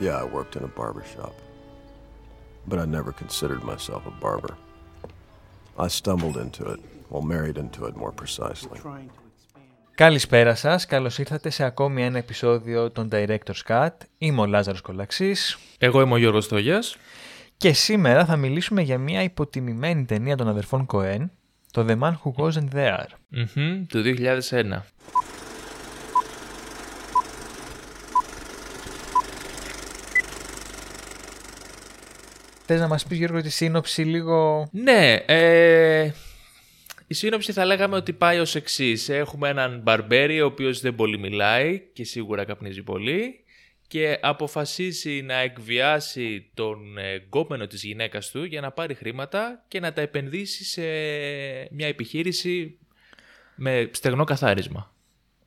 Yeah, I worked in a barber shop. But I never considered myself a barber. I stumbled into it, well, married into it more precisely. Καλησπέρα σας, καλώς ήρθατε σε ακόμη ένα επεισόδιο των Director's Cut. Είμαι ο Λάζαρος Κολαξής. Εγώ είμαι ο Γιώργος Τόγιας. Και σήμερα θα μιλήσουμε για μια υποτιμημένη ταινία των αδερφών Κοέν, το The Man Who Wasn't There. Mm-hmm, του 2001. Θες να μας πεις Γιώργο τη σύνοψη λίγο... Ναι, ε, η σύνοψη θα λέγαμε ότι πάει ως εξής. Έχουμε έναν μπαρμπέρι ο οποίος δεν πολύ μιλάει και σίγουρα καπνίζει πολύ και αποφασίσει να εκβιάσει τον ε, γκόμενο της γυναίκας του για να πάρει χρήματα και να τα επενδύσει σε μια επιχείρηση με στεγνό καθάρισμα.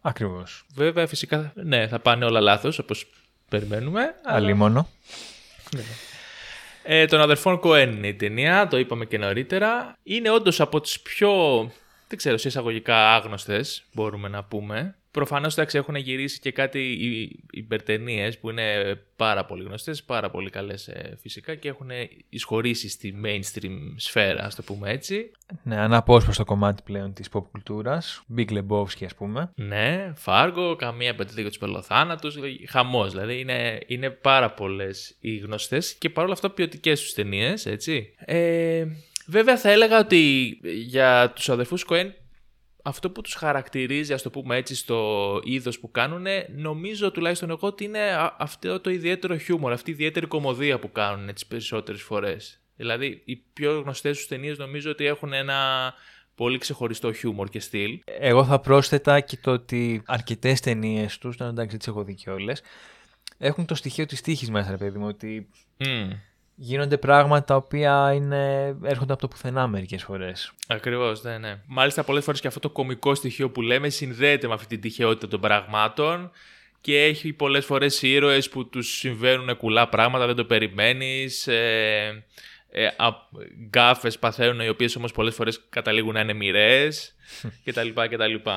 Ακριβώς. Βέβαια φυσικά ναι, θα πάνε όλα λάθος όπως περιμένουμε. Αλλήμωνο. Ναι. Ε, των αδερφών Κοέν είναι η ταινία, το είπαμε και νωρίτερα. Είναι όντως από τις πιο, δεν ξέρω, σε εισαγωγικά άγνωστες, μπορούμε να πούμε. Προφανώς εντάξει έχουν γυρίσει και κάτι υπερτενίε που είναι πάρα πολύ γνωστές, πάρα πολύ καλές ε, φυσικά και έχουν εισχωρήσει στη mainstream σφαίρα, ας το πούμε έτσι. Ναι, αναπόσπαστο κομμάτι πλέον της pop κουλτούρας. Big Lebowski, ας πούμε. Ναι, Φάργο, καμία λίγο τους πελοθάνατους. Χαμός δηλαδή. Είναι, είναι πάρα πολλές οι γνωστές και παρόλα αυτά ποιοτικές τους ταινίες, έτσι. Ε, βέβαια θα έλεγα ότι για τους αδερφούς Κοέν αυτό που τους χαρακτηρίζει, ας το πούμε έτσι, στο είδος που κάνουν, νομίζω τουλάχιστον εγώ ότι είναι αυτό το ιδιαίτερο χιούμορ, αυτή η ιδιαίτερη κομμωδία που κάνουν τις περισσότερες φορές. Δηλαδή, οι πιο γνωστές τους ταινίες νομίζω ότι έχουν ένα πολύ ξεχωριστό χιούμορ και στυλ. Εγώ θα πρόσθετα και το ότι αρκετές ταινίες τους, να εντάξει, τις έχω δει και όλε, έχουν το στοιχείο της τύχης μέσα, ρε παιδί μου, ότι γίνονται πράγματα τα οποία είναι, έρχονται από το πουθενά μερικές φορές. Ακριβώς, ναι, ναι. Μάλιστα, πολλές φορές και αυτό το κομικό στοιχείο που λέμε συνδέεται με αυτή την τυχαιότητα των πραγμάτων και έχει πολλές φορές ήρωες που τους συμβαίνουν κουλά πράγματα, δεν το περιμένεις, ε, ε, γκάφες παθαίνουν οι οποίες όμως πολλές φορές καταλήγουν να είναι μοιραίες κτλ. κτλ.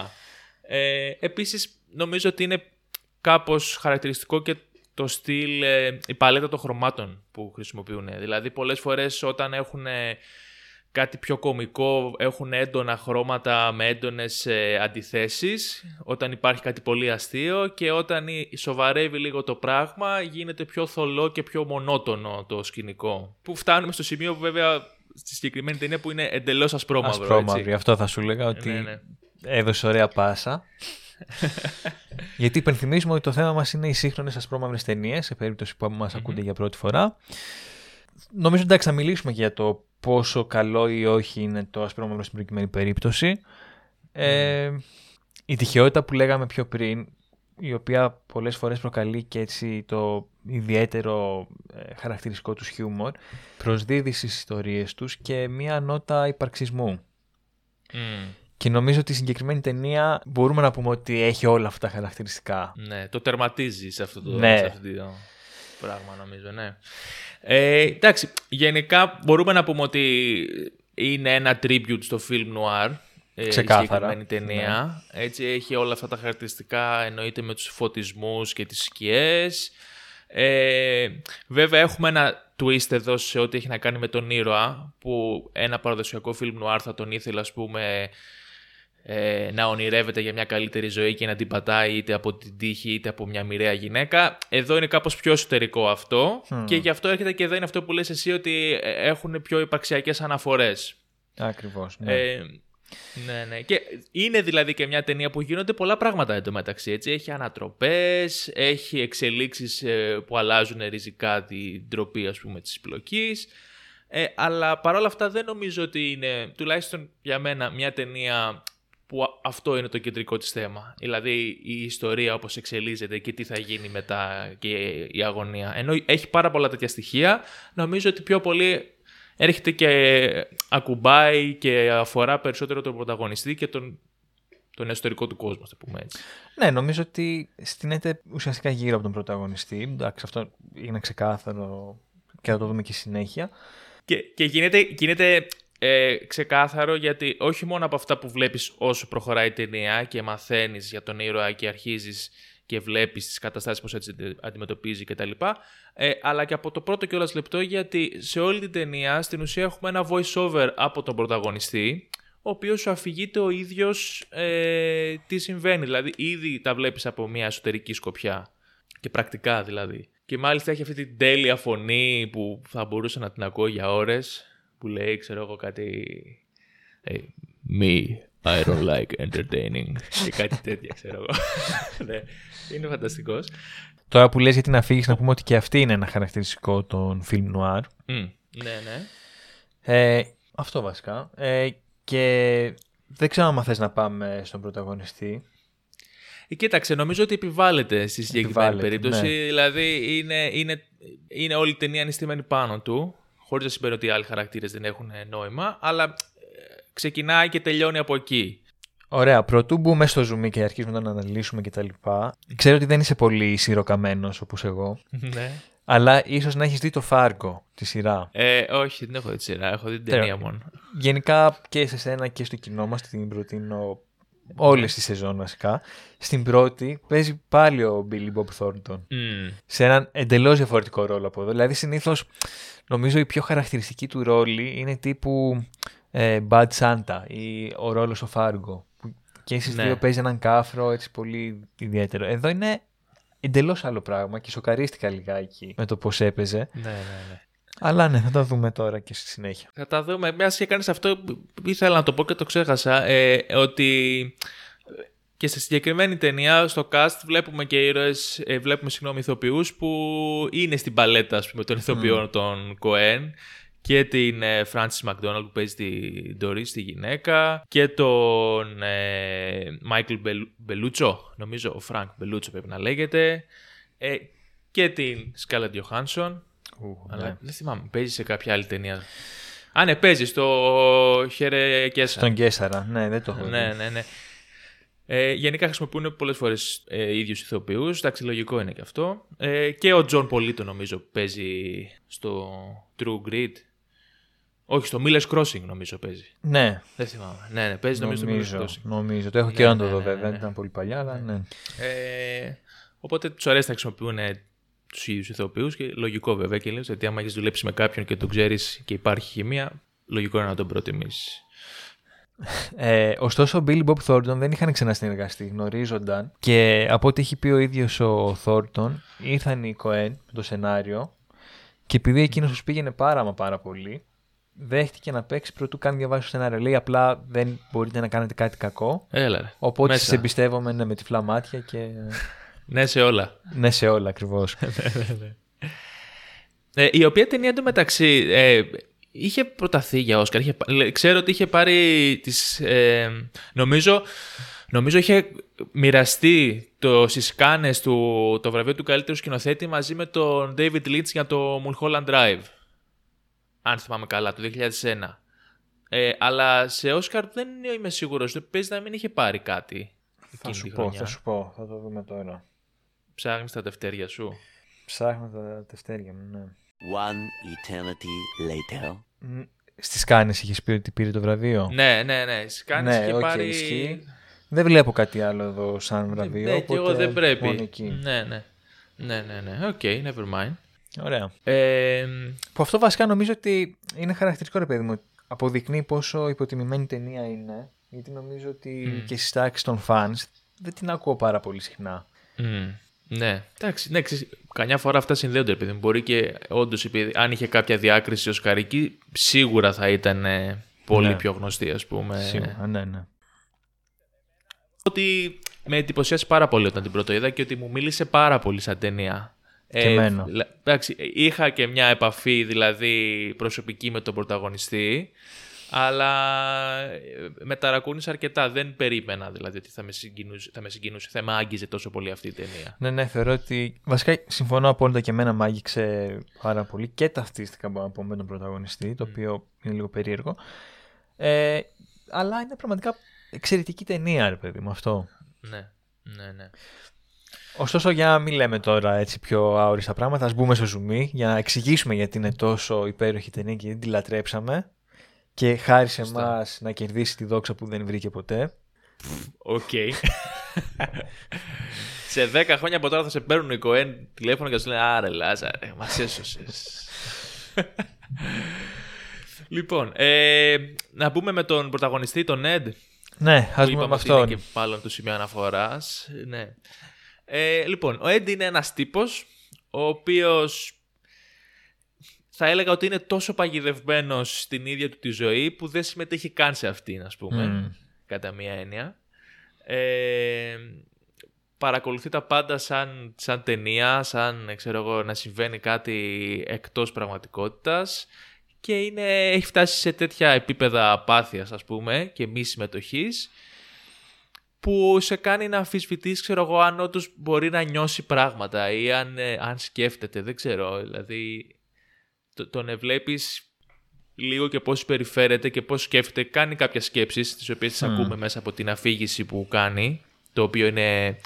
Ε, επίσης νομίζω ότι είναι κάπως χαρακτηριστικό και το στυλ, ε, η παλέτα των χρωμάτων που χρησιμοποιούν. Δηλαδή πολλές φορές όταν έχουν ε, κάτι πιο κομικό, έχουν έντονα χρώματα με έντονες ε, αντιθέσεις, όταν υπάρχει κάτι πολύ αστείο και όταν σοβαρεύει λίγο το πράγμα γίνεται πιο θολό και πιο μονότονο το σκηνικό. Που φτάνουμε στο σημείο που βέβαια στη συγκεκριμένη ταινία που είναι εντελώς ασπρόμαυρο. Ασπρόμαυρη, αυτό θα σου λέγα ότι ναι, ναι. έδωσε ωραία πάσα. Γιατί υπενθυμίζουμε ότι το θέμα μας είναι οι σύγχρονες ασπρόμαυρες ταινίες, σε περίπτωση που μας ακούτε για πρώτη φορά. Νομίζω εντάξει θα μιλήσουμε για το πόσο καλό ή όχι είναι το ασπρόμαυρο στην προκειμένη περίπτωση. Ε, η τυχαιότητα που λέγαμε πιο πριν, η οποία πολλές φορές προκαλεί και έτσι το ιδιαίτερο ε, χαρακτηριστικό τους χιούμορ, προσδίδει στις ιστορίες τους και μία νότα υπαρξισμού. Και νομίζω ότι η συγκεκριμένη ταινία μπορούμε να πούμε ότι έχει όλα αυτά τα χαρακτηριστικά. Ναι, το τερματίζει σε αυτό το, ναι. σε αυτό το πράγμα νομίζω, ναι. Ε, εντάξει, γενικά μπορούμε να πούμε ότι είναι ένα tribute στο film noir. Ε, Ξεκάθαρα. Η συγκεκριμένη ταινία. Ναι. Έτσι έχει όλα αυτά τα χαρακτηριστικά, εννοείται με τους φωτισμούς και τις σκιές. Ε, βέβαια έχουμε ένα twist εδώ σε ό,τι έχει να κάνει με τον ήρωα, που ένα παραδοσιακό film noir θα τον ήθελε ας πούμε ε, να ονειρεύεται για μια καλύτερη ζωή και να την πατάει είτε από την τύχη είτε από μια μοιραία γυναίκα. Εδώ είναι κάπως πιο εσωτερικό αυτό και γι' αυτό έρχεται και εδώ είναι αυτό που λες εσύ ότι ε, έχουν πιο υπαρξιακές αναφορές. Ακριβώς, ναι. Ε, ναι, ναι. Και είναι δηλαδή και μια ταινία που γίνονται πολλά πράγματα εντωμεταξύ. Έτσι. Έχει ανατροπές, έχει εξελίξεις ε, που αλλάζουν ριζικά την τροπή ας πούμε της επιλογής. Ε, αλλά παρόλα αυτά δεν νομίζω ότι είναι, τουλάχιστον για μένα, μια ταινία που αυτό είναι το κεντρικό της θέμα. Δηλαδή η ιστορία όπως εξελίσσεται και τι θα γίνει μετά και η αγωνία. Ενώ έχει πάρα πολλά τέτοια στοιχεία, νομίζω ότι πιο πολύ έρχεται και ακουμπάει και αφορά περισσότερο τον πρωταγωνιστή και τον, τον ιστορικό του κόσμο, θα πούμε έτσι. Ναι, νομίζω ότι στείνεται ουσιαστικά γύρω από τον πρωταγωνιστή. Εντάξει, αυτό είναι ξεκάθαρο και θα το δούμε και συνέχεια. Και, και γίνεται, γίνεται ε, ξεκάθαρο γιατί όχι μόνο από αυτά που βλέπεις όσο προχωράει η ταινία και μαθαίνεις για τον ήρωα και αρχίζεις και βλέπεις τις καταστάσεις πώς έτσι αντιμετωπίζει κτλ. Ε, αλλά και από το πρώτο κιόλας λεπτό γιατί σε όλη την ταινία στην ουσία έχουμε ένα voice over από τον πρωταγωνιστή ο οποίος σου αφηγείται ο ίδιος ε, τι συμβαίνει. Δηλαδή ήδη τα βλέπεις από μια εσωτερική σκοπιά και πρακτικά δηλαδή. Και μάλιστα έχει αυτή την τέλεια φωνή που θα μπορούσα να την ακούω για ώρες που λέει ξέρω εγώ κάτι hey, me I don't like entertaining και κάτι τέτοια ξέρω εγώ. ναι, είναι φανταστικός. Τώρα που λες για την αφήγηση να πούμε ότι και αυτή είναι ένα χαρακτηριστικό των film noir. Mm, ναι, ναι. Ε, αυτό βασικά. Ε, και δεν ξέρω αν θες να πάμε στον πρωταγωνιστή. Ε, κοίταξε, νομίζω ότι επιβάλλεται στη συγκεκριμένη περίπτωση. Ναι. Δηλαδή είναι, είναι, είναι όλη η ταινία ανιστημένη πάνω του. Χωρίς να σημαίνει ότι οι άλλοι χαρακτήρες δεν έχουν νόημα. Αλλά ε, ξεκινάει και τελειώνει από εκεί. Ωραία. Πρωτού μπούμε στο zoom και αρχίσουμε να αναλύσουμε κτλ. Ξέρω ότι δεν είσαι πολύ σιροκαμένο όπως εγώ. Ναι. Αλλά ίσως να έχεις δει το Φάργκο, τη σειρά. Ε, όχι, δεν έχω δει τη σειρά. Έχω δει την ταινία μόνο. Γενικά και σε σένα και στο κοινό μας την προτείνω όλες τι σεζόν βασικά. Στην πρώτη παίζει πάλι ο Billy Bob Thornton. Mm. Σε έναν εντελώς διαφορετικό ρόλο από εδώ. Δηλαδή συνήθως νομίζω η πιο χαρακτηριστική του ρόλη είναι τύπου ε, Bad Santa ή ο ρόλος ο Φάργκο. Και εσείς ναι. δύο παίζει έναν κάφρο έτσι πολύ ιδιαίτερο. Εδώ είναι εντελώς άλλο πράγμα και σοκαρίστηκα λιγάκι με το πώς έπαιζε. Ναι, ναι, ναι. Αλλά ναι, θα τα δούμε τώρα και στη συνέχεια. Θα τα δούμε. Μια και κάνεις αυτό, ήθελα να το πω και το ξέχασα. Ε, ότι και στη συγκεκριμένη ταινία, στο cast, βλέπουμε και ήρωες, ε, βλέπουμε συγγνώμη ηθοποιούς που είναι στην παλέτα ας πούμε, των ηθοποιών mm. των Κοέν και την ε, Francis McDonald που παίζει την Doris, τη γυναίκα και τον ε, Michael Belluccio, νομίζω ο Frank Belluccio πρέπει να λέγεται ε, και την Scarlett Johansson αλλά ναι. δεν θυμάμαι, παίζει σε κάποια άλλη ταινία. Α, ναι, παίζει στο Χαίρε Καίσαρα. Στον Καίσαρα, ναι, δεν το έχω Ναι, ναι, ναι. Ε, γενικά χρησιμοποιούν πολλές φορές ε, ίδιους ηθοποιούς. Εντάξει, λογικό είναι και αυτό. Ε, και ο Τζον Πολίτο νομίζω παίζει στο True Grit. Όχι, στο Miller's Crossing νομίζω παίζει. Ναι. Δεν θυμάμαι. Ναι, ναι, παίζει νομίζω, νομίζω στο Miller's Crossing. Νομίζω. Το έχω ναι, και να το ναι, δω ναι, βέβαια. Δεν ήταν πολύ παλιά, αλλά ναι. Ε, οπότε τους αρέσει να χρησιμοποιούν τους ίδιους ηθοποιούς και λογικό βέβαια και λέω ότι άμα έχεις δουλέψει με κάποιον και τον ξέρεις και υπάρχει χημεία, λογικό είναι να τον προτιμήσεις. Ε, ωστόσο, ο Billy Bob Thornton δεν είχαν ξανασυνεργαστεί, γνωρίζονταν και από ό,τι έχει πει ο ίδιος ο Thornton, ήρθαν οι Cohen με το σενάριο και επειδή εκείνος τους πήγαινε πάρα μα πάρα πολύ, δέχτηκε να παίξει πρωτού καν διαβάσει το σενάριο. Λέει απλά δεν μπορείτε να κάνετε κάτι κακό. Έλα, οπότε σε εμπιστεύομαι ναι, με τυφλά μάτια και ναι, σε όλα. Ναι, σε όλα ακριβώς. Ναι, ναι, ναι. ε, η οποία ταινία εντωμεταξύ ε, είχε προταθεί για Όσκαρ. Είχε, ξέρω ότι είχε πάρει τις... Ε, νομίζω, νομίζω είχε μοιραστεί το, στις κάνες του το βραβείο του καλύτερου σκηνοθέτη μαζί με τον David Lynch για το Mulholland Drive. Αν θυμάμαι καλά, το 2001. Ε, αλλά σε Όσκαρ δεν είμαι σίγουρος. Παίζει να μην είχε πάρει κάτι. Θα σου πω, θα σου πω. Θα το δούμε τώρα. Ψάχνεις τα τευτέρια σου; Ψάχνω τα τευτέρια μου, ναι. One eternity later. Στις Κάννες είχες πει ότι πήρε το βραβείο; Ναι, ναι, ναι. Στις Κάννες ναι, είχε okay, πάρει... Ισχύει. Δεν βλέπω κάτι άλλο εδώ σαν βραβείο. Ναι, και εγώ δεν πρέπει. Ναι, ναι. Ναι, ναι, ναι. Ok, okay, never mind. Ωραία. Ε, που αυτό βασικά νομίζω ότι είναι χαρακτηριστικό ρε παιδί μου. Αποδεικνύει πόσο υποτιμημένη ταινία είναι. Γιατί νομίζω ότι mm. και στις τάξεις των fans δεν την ακούω πάρα πολύ συχνά. Mm. Ναι, εντάξει, ναι, ξέρεις, καμιά φορά αυτά συνδέονται, επειδή μπορεί και όντως, αν είχε κάποια διάκριση ως καρική, σίγουρα θα ήταν ε, πολύ ναι. πιο γνωστή, ας πούμε. Σίγουρα, ναι, ναι. Ότι με εντυπωσιάσει πάρα πολύ όταν την πρώτο είδα και ότι μου μίλησε πάρα πολύ σαν ταινία. Και ε, εμένα. Εντάξει, είχα και μια επαφή δηλαδή προσωπική με τον πρωταγωνιστή αλλά ε, με ταρακούνησε αρκετά. Δεν περίμενα δηλαδή ότι θα με συγκινούσε, θα με, συγκινούσε, θα με άγγιζε τόσο πολύ αυτή η ταινία. Ναι, ναι, θεωρώ ότι. Βασικά συμφωνώ απόλυτα και εμένα με άγγιξε πάρα πολύ και ταυτίστηκα μπορώ να πω με τον πρωταγωνιστή, το οποίο είναι λίγο περίεργο. Ε, αλλά είναι πραγματικά εξαιρετική ταινία, ρε παιδί μου αυτό. Ναι, ναι, ναι. Ωστόσο, για να μην λέμε τώρα έτσι πιο αόριστα πράγματα, ας μπούμε στο zoom για να εξηγήσουμε γιατί είναι τόσο υπέροχη ταινία και γιατί τη λατρέψαμε και χάρη σε εμά να κερδίσει τη δόξα που δεν βρήκε ποτέ. Οκ. σε 10 χρόνια από τώρα θα σε παίρνουν οι Κοέν τηλέφωνο και θα σου λένε Άρε, Λάζαρε, μας έσωσες. λοιπόν, ε, να πούμε με τον πρωταγωνιστή, τον Ed. Ναι, ας πούμε με αυτόν. Είναι και πάλι το σημείο αναφοράς. Ναι. Ε, λοιπόν, ο Ed είναι ένας τύπος ο οποίος θα έλεγα ότι είναι τόσο παγιδευμένος στην ίδια του τη ζωή που δεν συμμετέχει καν σε αυτήν, ας πούμε. Κατά μία έννοια. Ε, παρακολουθεί τα πάντα σαν, σαν ταινία, σαν ξέρω εγώ, να συμβαίνει κάτι εκτός πραγματικότητας και είναι, έχει φτάσει σε τέτοια επίπεδα απάθειας ας πούμε και μη συμμετοχής που σε κάνει να αμφισβητείς ξέρω εγώ αν όντως μπορεί να νιώσει πράγματα ή αν, ε, αν σκέφτεται, δεν ξέρω, δηλαδή το, τον ευλέπεις λίγο και πώς περιφέρεται και πώς σκέφτεται, κάνει κάποιες σκέψεις τις οποίες τις ακούμε μέσα από την αφήγηση που κάνει, το οποίο είναι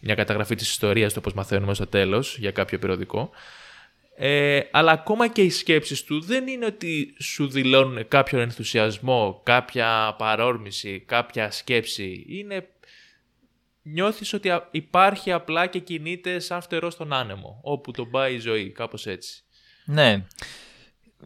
μια καταγραφή της ιστορίας, το πώς μαθαίνουμε στο τέλος για κάποιο περιοδικό. Ε, αλλά ακόμα και οι σκέψεις του δεν είναι ότι σου δηλώνουν κάποιον ενθουσιασμό, κάποια παρόρμηση, κάποια σκέψη. Είναι... Νιώθεις ότι υπάρχει απλά και κινείται σαν φτερό στον άνεμο, όπου τον πάει η ζωή, κάπως έτσι. Ναι.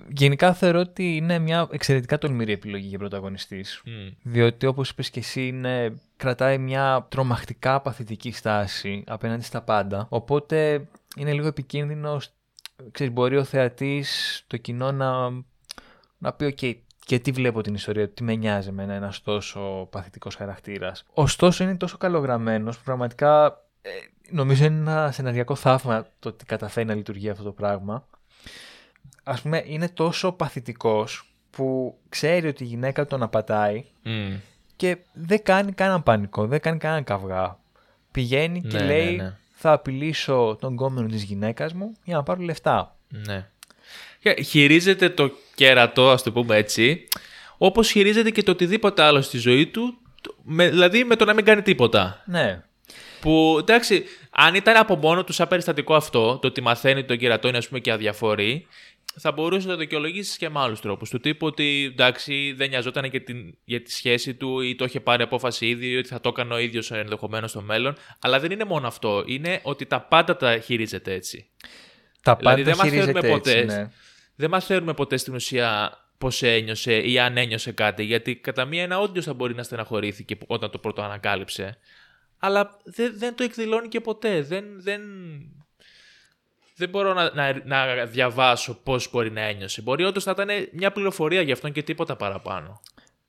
Γενικά θεωρώ ότι είναι μια εξαιρετικά τολμηρή επιλογή για πρωταγωνιστής. Διότι όπως είπες και εσύ είναι, κρατάει μια τρομακτικά παθητική στάση απέναντι στα πάντα. Οπότε είναι λίγο επικίνδυνο, ξέρεις, μπορεί ο θεατής, το κοινό να, να πει «ΟΚ, και τι βλέπω την ιστορία του, τι με νοιάζει με ένας τόσο παθητικός χαρακτήρας». Ωστόσο είναι τόσο καλογραμμένος που πραγματικά ε, νομίζω είναι ένα σεναριακό θαύμα το ότι καταφέρει να λειτουργεί αυτό το πράγμα ας πούμε, είναι τόσο παθητικός που ξέρει ότι η γυναίκα τον απατάει και δεν κάνει κανένα πανικό, δεν κάνει κανένα καυγά. Πηγαίνει και Ναι, λέει ναι, ναι. θα απειλήσω τον κόμενο της γυναίκας μου για να πάρω λεφτά. Ναι. Και χειρίζεται το κέρατο, ας το πούμε έτσι, όπως χειρίζεται και το οτιδήποτε άλλο στη ζωή του, το- με, δηλαδή με το να μην κάνει τίποτα. Ναι. Που εντάξει, αν ήταν από μόνο του σαν περιστατικό αυτό, το ότι μαθαίνει ότι τον κερατό είναι ας πούμε και αδιαφορεί, θα μπορούσε να το δικαιολογήσεις και με άλλους τρόπους. Του τύπου ότι εντάξει, δεν νοιαζόταν και την, για τη σχέση του ή το είχε πάρει απόφαση ήδη ή ότι θα το έκανε ο ίδιος ενδεχομένως στο μέλλον. Αλλά δεν είναι μόνο αυτό. Είναι ότι τα πάντα τα χειρίζεται έτσι. Τα Δηλαδή, πάντα δεν χειρίζεται μαθαίνουμε έτσι, ποτέ. ναι. Δεν μαθαίνουμε ποτέ στην ουσία πώς ένιωσε ή αν ένιωσε κάτι. Γιατί κατά μία ένα όντως θα μπορεί να στεναχωρήθηκε όταν το πρώτο ανακάλυψε. Αλλά δεν, δεν το εκδηλώνει και ποτέ. Δεν, δεν, δεν μπορώ να, να, να διαβάσω πώς μπορεί να ένιωσε. Μπορεί όντως να ήταν μια πληροφορία για αυτόν και τίποτα παραπάνω.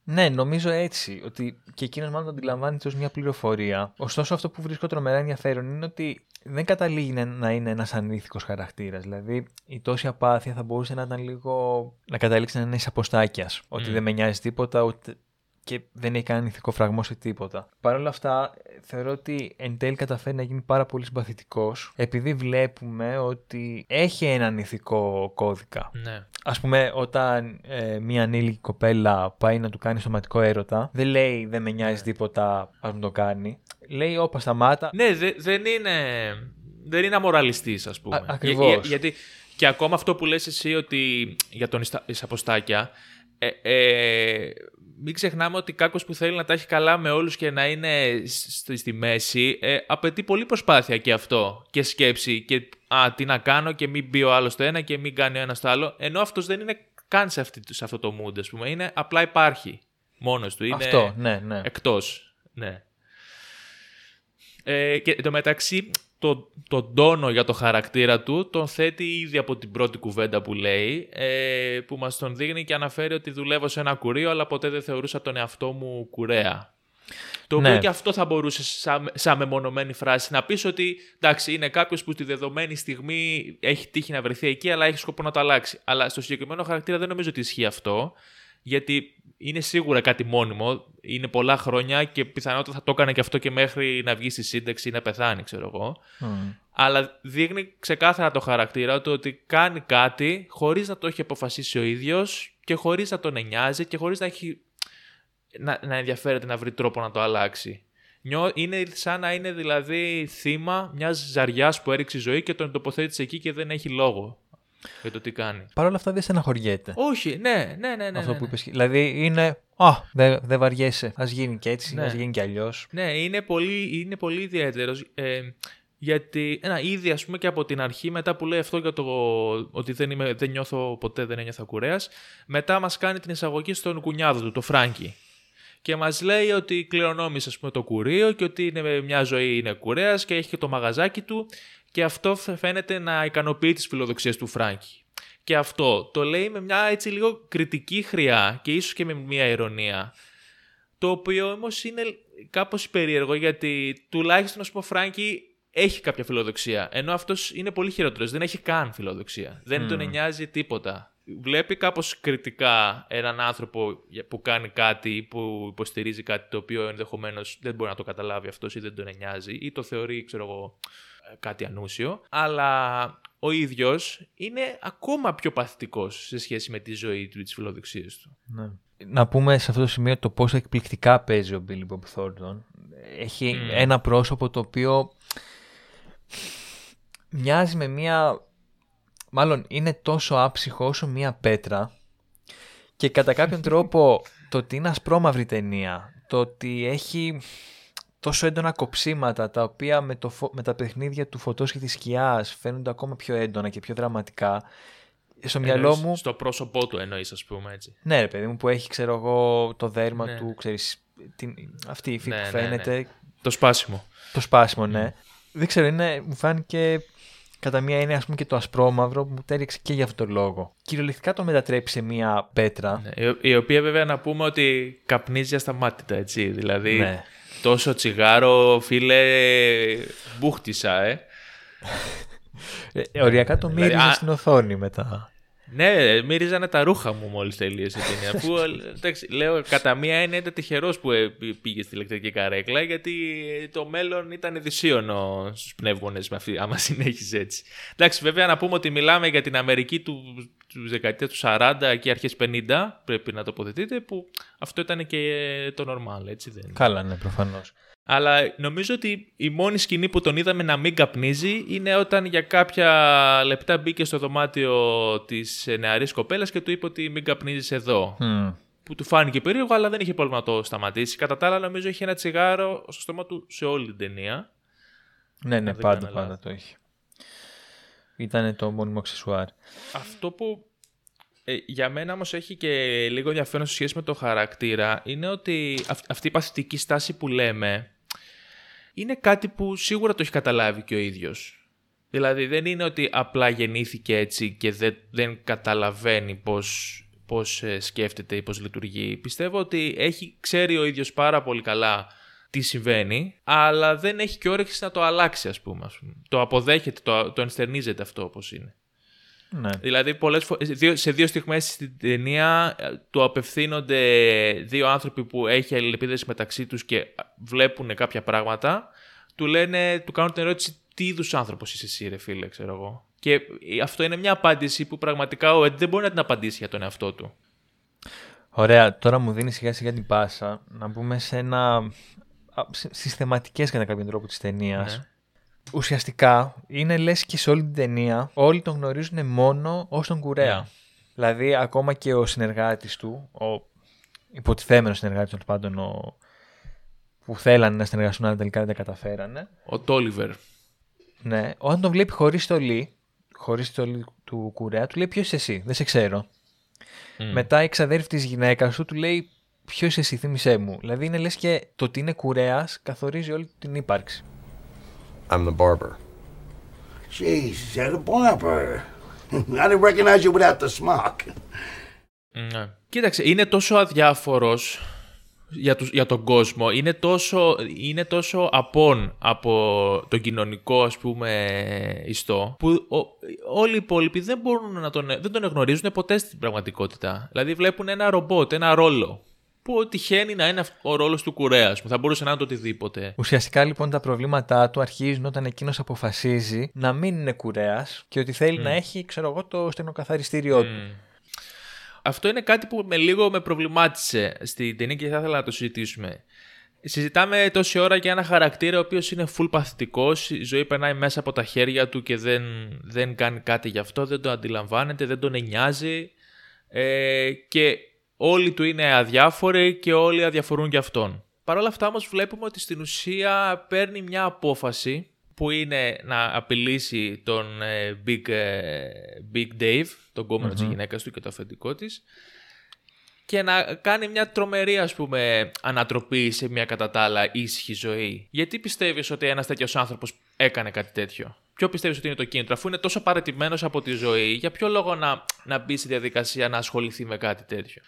Ναι, νομίζω έτσι. Ότι και εκείνος μάλλον το αντιλαμβάνεται ως μια πληροφορία. Ωστόσο, αυτό που βρίσκω τρομερά ενδιαφέρον είναι ότι δεν καταλήγει να- να είναι ένας ανήθικος χαρακτήρας. Δηλαδή, η τόση απάθεια θα μπορούσε να ήταν λίγο. να καταλήξει να είναι ει αποστάκια. Ότι δεν με νοιάζει τίποτα, ούτε και δεν έχει κανένα ηθικό φραγμό σε τίποτα. Παρ' όλα αυτά, θεωρώ ότι εν τέλει καταφέρει να γίνει πάρα πολύ συμπαθητικός, επειδή βλέπουμε ότι έχει έναν ηθικό κώδικα. Ναι. Α πούμε, όταν ε, μία ανήλικη κοπέλα πάει να του κάνει σωματικό έρωτα, δεν λέει δεν με νοιάζει τίποτα, ας μου το κάνει. Λέει, όπα, σταμάτα. Ναι, δε- δεν είναι. Δεν είναι αμοραλιστής, ας πούμε. Α- ακριβώς. Για- για- γιατί και ακόμα αυτό που λες εσύ ότι για τον Ιστα- Ισαποστάκια, ε, ε, μην ξεχνάμε ότι κάποιος που θέλει να τα έχει καλά με όλους και να είναι στη, στη μέση, ε, απαιτεί πολύ προσπάθεια και αυτό και σκέψη και α, τι να κάνω και μην μπει ο άλλος στο ένα και μην κάνει ο ένας το άλλο, ενώ αυτός δεν είναι καν σε, αυτή, σε αυτό το mood, ας πούμε. Είναι, απλά υπάρχει μόνος του. Είναι Αυτό, ναι, ναι. Εκτός, ναι. Ε, και το μεταξύ, το, τον τόνο για το χαρακτήρα του τον θέτει ήδη από την πρώτη κουβέντα που λέει, ε, που μας τον δείχνει και αναφέρει ότι δουλεύω σε ένα κουρίο, αλλά ποτέ δεν θεωρούσα τον εαυτό μου κουρέα. Το οποίο Ναι. και αυτό θα μπορούσε σαν, σαν μεμονωμένη φράση να πεις ότι εντάξει είναι κάποιος που στη δεδομένη στιγμή έχει τύχει να βρεθεί εκεί αλλά έχει σκοπό να το αλλάξει. Αλλά στο συγκεκριμένο χαρακτήρα δεν νομίζω ότι ισχύει αυτό γιατί είναι σίγουρα κάτι μόνιμο, είναι πολλά χρόνια και πιθανότατα θα το έκανε και αυτό και μέχρι να βγει στη σύνταξη ή να πεθάνει ξέρω εγώ. Μμ. Αλλά δείχνει ξεκάθαρα το χαρακτήρα του ότι κάνει κάτι χωρίς να το έχει αποφασίσει ο ίδιος και χωρίς να τον νοιάζει και χωρίς να, έχει, να, να ενδιαφέρεται να βρει τρόπο να το αλλάξει. Νιώ, είναι σαν να είναι δηλαδή θύμα μιας ζαριάς που έριξε η ζωή και τον τοποθέτησε εκεί και δεν έχει λόγο για το τι κάνει. Παρ' όλα αυτά δεν στεναχωριέται. Όχι, ναι, ναι, ναι. ναι αυτό ναι, που ναι. είπες. Δηλαδή είναι, Α, δεν δε βαριέσαι. Α γίνει και έτσι, Ναι. ας γίνει και αλλιώς. Ναι, είναι πολύ, είναι πολύ ιδιαίτερος. Ε, γιατί ένα, ήδη ας πούμε και από την αρχή μετά που λέει αυτό για το ότι δεν, είμαι, δεν νιώθω ποτέ δεν ένιωθα κουρέας μετά μας κάνει την εισαγωγή στον κουνιάδο του, το Φράγκι και μας λέει ότι κληρονόμησε ας πούμε το κουρίο και ότι είναι, μια ζωή είναι κουρέας και έχει και το μαγαζάκι του και αυτό φαίνεται να ικανοποιεί τις φιλοδοξίες του Φράγκη. Και αυτό το λέει με μια έτσι λίγο κριτική χρειά και ίσως και με μια ηρωνία το οποίο όμως είναι κάπως περίεργο γιατί τουλάχιστον ας πούμε ο Φράγκη έχει κάποια φιλοδοξία. Ενώ αυτός είναι πολύ χειρότερος, δεν έχει καν φιλοδοξία. Δεν τον νοιάζει τίποτα. Βλέπει κάπως κριτικά έναν άνθρωπο που κάνει κάτι ή που υποστηρίζει κάτι το οποίο ενδεχομένως δεν μπορεί να το καταλάβει αυτός ή δεν τον νοιάζει ή το θεωρεί, ξέρω εγώ, κάτι ανούσιο. Αλλά ο ίδιος είναι ακόμα πιο παθητικός σε σχέση με τη ζωή του ή τις φιλοδοξίες του. Ναι. Να πούμε σε αυτό το σημείο το πόσο εκπληκτικά παίζει ο Billy Bob Thornton. Έχει Mm. ένα πρόσωπο το οποίο μοιάζει με μία... Μάλλον είναι τόσο άψυχο όσο μία πέτρα και κατά κάποιον τρόπο το ότι είναι ασπρόμαυρη ταινία, το ότι έχει τόσο έντονα κοψίματα τα οποία με, το, φω- με τα παιχνίδια του φωτός και της σκιάς φαίνονται ακόμα πιο έντονα και πιο δραματικά στο μυαλό Εννοείς μου Στο πρόσωπό του εννοείς ας πούμε έτσι. ναι, ρε παιδί μου, που έχει, ξέρω εγώ, το δέρμα Ναι. του, ξέρεις, την, αυτή η υφή Ναι, που ναι, ναι. φαίνεται, Το σπάσιμο. το σπάσιμο, ναι. Δεν ξέρω, είναι, μου φάνηκε κατά μία έννοια, ας πούμε, και το ασπρόμαυρο που μου τέριξε και για αυτόν τον λόγο. Κυριολεκτικά το μετατρέπει σε μία πέτρα. Ναι, η- η οποία βέβαια να πούμε ότι καπνίζει ασταμάτητα, έτσι. Δηλαδή, Ναι. Τόσο τσιγάρο, φίλε, μπούχτισα, ε. Ε, οριακά το Δηλαδή, μύριζε α- στην οθόνη μετά. Ναι, μύριζανε τα ρούχα μου μόλις τελείωσε η ταινία. Που, εντάξει, λέω, κατά μία έννοια ήταν τυχερός που ε, πήγε στη ηλεκτρική καρέκλα, γιατί το μέλλον ήταν δυσίωνο στους πνεύμονες άμα συνέχιζες έτσι. Εντάξει, βέβαια να πούμε ότι μιλάμε για την Αμερική του, του δεκαετία του 40 και αρχές 50, πρέπει να τοποθετείτε, που αυτό ήταν και το normal, έτσι δεν είναι. Καλά, ναι, προφανώς. Αλλά νομίζω ότι η μόνη σκηνή που τον είδαμε να μην καπνίζει είναι όταν για κάποια λεπτά μπήκε στο δωμάτιο της νεαρής κοπέλας και του είπε ότι μην καπνίζεις εδώ. Μμ. Που του φάνηκε περίεργο, αλλά δεν είχε πρόβλημα να το σταματήσει. Κατά τα άλλα, νομίζω είχε ένα τσιγάρο στο στόμα του σε όλη την ταινία. Ναι, ναι, δεν πάντα, κάνω πάντα λάθος. το έχει. Ήταν το μόνιμο αξεσουάρ. Αυτό που ε, για μένα όμως έχει και λίγο ενδιαφέρον σε σχέση με το χαρακτήρα είναι ότι αυ- αυτή η παθητική στάση που λέμε είναι κάτι που σίγουρα το έχει καταλάβει και ο ίδιος. Δηλαδή δεν είναι ότι απλά γεννήθηκε έτσι και δεν, δεν καταλαβαίνει πώς, πώς ε, σκέφτεται ή πώς λειτουργεί. Πιστεύω ότι έχει, ξέρει ο ίδιος πάρα πολύ καλά τι συμβαίνει, αλλά δεν έχει και όρεξη να το αλλάξει ας πούμε. Ας πούμε. Το αποδέχεται, το, το ενστερνίζεται αυτό όπως είναι. Ναι. Δηλαδή, πολλές φο- σε δύο- σε δύο στιγμές στην ταινία ε, του απευθύνονται δύο άνθρωποι που έχει αλληλεπίδραση μεταξύ τους και βλέπουν κάποια πράγματα. Του λένε, του κάνουν την ερώτηση τι είδους άνθρωπος είσαι εσύ ρε φίλε, ξέρω εγώ. Και ε, αυτό είναι μια απάντηση που πραγματικά ο Ed δεν μπορεί να την απαντήσει για τον εαυτό του. Ωραία, τώρα μου δίνεις σιγά σιγά την πάσα να μπούμε σε ένα. α, σε- στις θεματικές κατά κάποιον τρόπο της ταινίας. Ναι. Ουσιαστικά είναι λες και σε όλη την ταινία όλοι τον γνωρίζουν μόνο ως τον κουρέα. Ναι. Δηλαδή ακόμα και ο συνεργάτης του, ο υποτιθέμενος συνεργάτης τέλος πάντων, ο... που θέλανε να συνεργαστούν αλλά τελικά δεν τα καταφέρανε. Ο Τόλιβερ. Ναι, όταν τον βλέπει χωρίς στολή, χωρίς στολή του κουρέα, του λέει ποιος είσαι εσύ, δεν σε ξέρω. Μετά η ξαδέρφη της γυναίκας του του λέει ποιος είσαι εσύ, θύμισέ μου. Δηλαδή είναι λες και το ότι είναι κουρέας καθορίζει όλη την ύπαρξη. I'm the barber. Jesus, you're the barber; I didn't recognize you without the smock. Ναι. Κοίταξε, είναι τόσο αδιάφορος για, τους, για τον κόσμο, είναι τόσο, είναι τόσο απόν από τον κοινωνικό ας πούμε ιστό που ο- όλοι οι υπόλοιποι δεν μπορούν να τον, δεν τον γνωρίζουν ποτέ στην πραγματικότητα. Δηλαδή βλέπουν ένα ρομπότ, ένα ρόλο που τυχαίνει να είναι αυ- ο ρόλος του κουρέας, ας πούμε. θα μπορούσε να είναι το οτιδήποτε. Ουσιαστικά λοιπόν τα προβλήματά του αρχίζουν όταν εκείνος αποφασίζει να μην είναι κουρέας και ότι θέλει να έχει, ξέρω εγώ, το στενοκαθαριστήριό του. Αυτό είναι κάτι που με λίγο με προβλημάτισε στην ταινία και θα ήθελα να το συζητήσουμε. Συζητάμε τόση ώρα για ένα χαρακτήρα ο οποίος είναι full παθητικός, η ζωή περνάει μέσα από τα χέρια του και δεν, δεν κάνει κάτι γι' αυτό, δεν το αντιλαμβάνεται, δεν τον νοιάζει. Ε, και όλοι του είναι αδιάφοροι και όλοι αδιαφορούν για αυτόν. Παρ' όλα αυτά όμως βλέπουμε ότι στην ουσία παίρνει μια απόφαση που είναι να απειλήσει τον ε, Big, ε, Big Dave, τον κομμενο mm-hmm. της γυναίκας του και το αφεντικό της και να κάνει μια τρομερή ας πούμε ανατροπή σε μια κατά τα άλλα ήσυχη ζωή. Γιατί πιστεύεις ότι ένας τέτοιος άνθρωπος έκανε κάτι τέτοιο; Ποιο πιστεύεις ότι είναι το κίνητρο, αφού είναι τόσο παρετημένος από τη ζωή, για ποιο λόγο να, να μπει στη διαδικασία να ασχοληθεί με κάτι τέτοιο;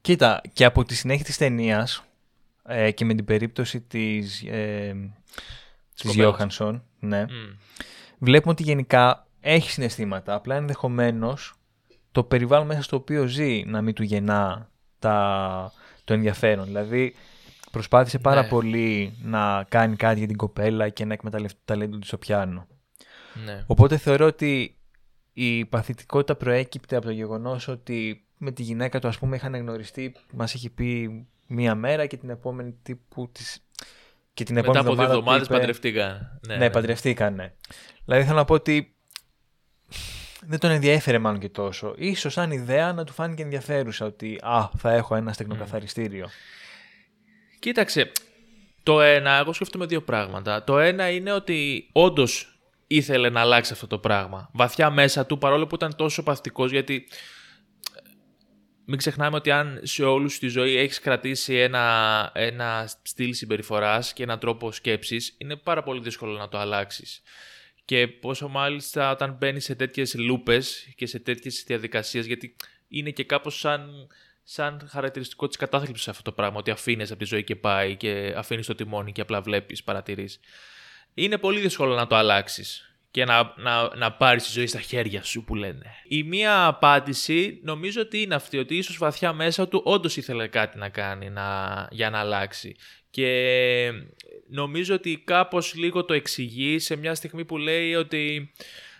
Κοίτα, και από τη συνέχεια της ταινίας ε, και με την περίπτωση της, ε, της ναι, βλέπουμε ότι γενικά έχει συναισθήματα, απλά ενδεχομένως το περιβάλλον μέσα στο οποίο ζει να μην του γεννά τα, το ενδιαφέρον. Δηλαδή προσπάθησε πάρα ναι. πολύ να κάνει κάτι για την κοπέλα και να εκμεταλλευτεί το ταλέντο του στο πιάνο. Ναι. Οπότε θεωρώ ότι η παθητικότητα προέκυπτε από το γεγονός ότι με τη γυναίκα του ας πούμε είχαν γνωριστεί, μας έχει πει μία μέρα και την επόμενη τύπου της... Και την Μετά από δύο εβδομάδες παντρευτήκαν. Ναι, ναι, ναι, παντρευτήκαν, ναι. Δηλαδή θέλω να πω ότι δεν τον ενδιαφέρε μάλλον και τόσο. Ίσως σαν ιδέα να του φάνηκε ενδιαφέρουσα ότι α, θα έχω ένα στεγνοκαθαριστήριο. Mm. Κοίταξε, το ένα, εγώ σκέφτομαι δύο πράγματα. Το ένα είναι ότι όντως ήθελε να αλλάξει αυτό το πράγμα. Βαθιά μέσα του, παρόλο που ήταν τόσο παθητικός, γιατί μην ξεχνάμε ότι αν σε όλους στη ζωή έχεις κρατήσει ένα, ένα στυλ συμπεριφοράς και έναν τρόπο σκέψης, είναι πάρα πολύ δύσκολο να το αλλάξεις. Και πόσο μάλιστα όταν μπαίνεις σε τέτοιες λούπες και σε τέτοιες διαδικασίες, γιατί είναι και κάπως σαν, σαν χαρακτηριστικό της κατάθλιψης αυτό το πράγμα, ότι αφήνεις από τη ζωή και πάει και αφήνεις το τιμόνι και απλά βλέπεις, παρατηρείς. Είναι πολύ δύσκολο να το αλλάξεις και να, να, να πάρεις τη ζωή στα χέρια σου που λένε. Η μία απάντηση νομίζω ότι είναι αυτή, ότι ίσως βαθιά μέσα του όντως ήθελε κάτι να κάνει να, για να αλλάξει. Και νομίζω ότι κάπως λίγο το εξηγεί σε μια στιγμή που λέει ότι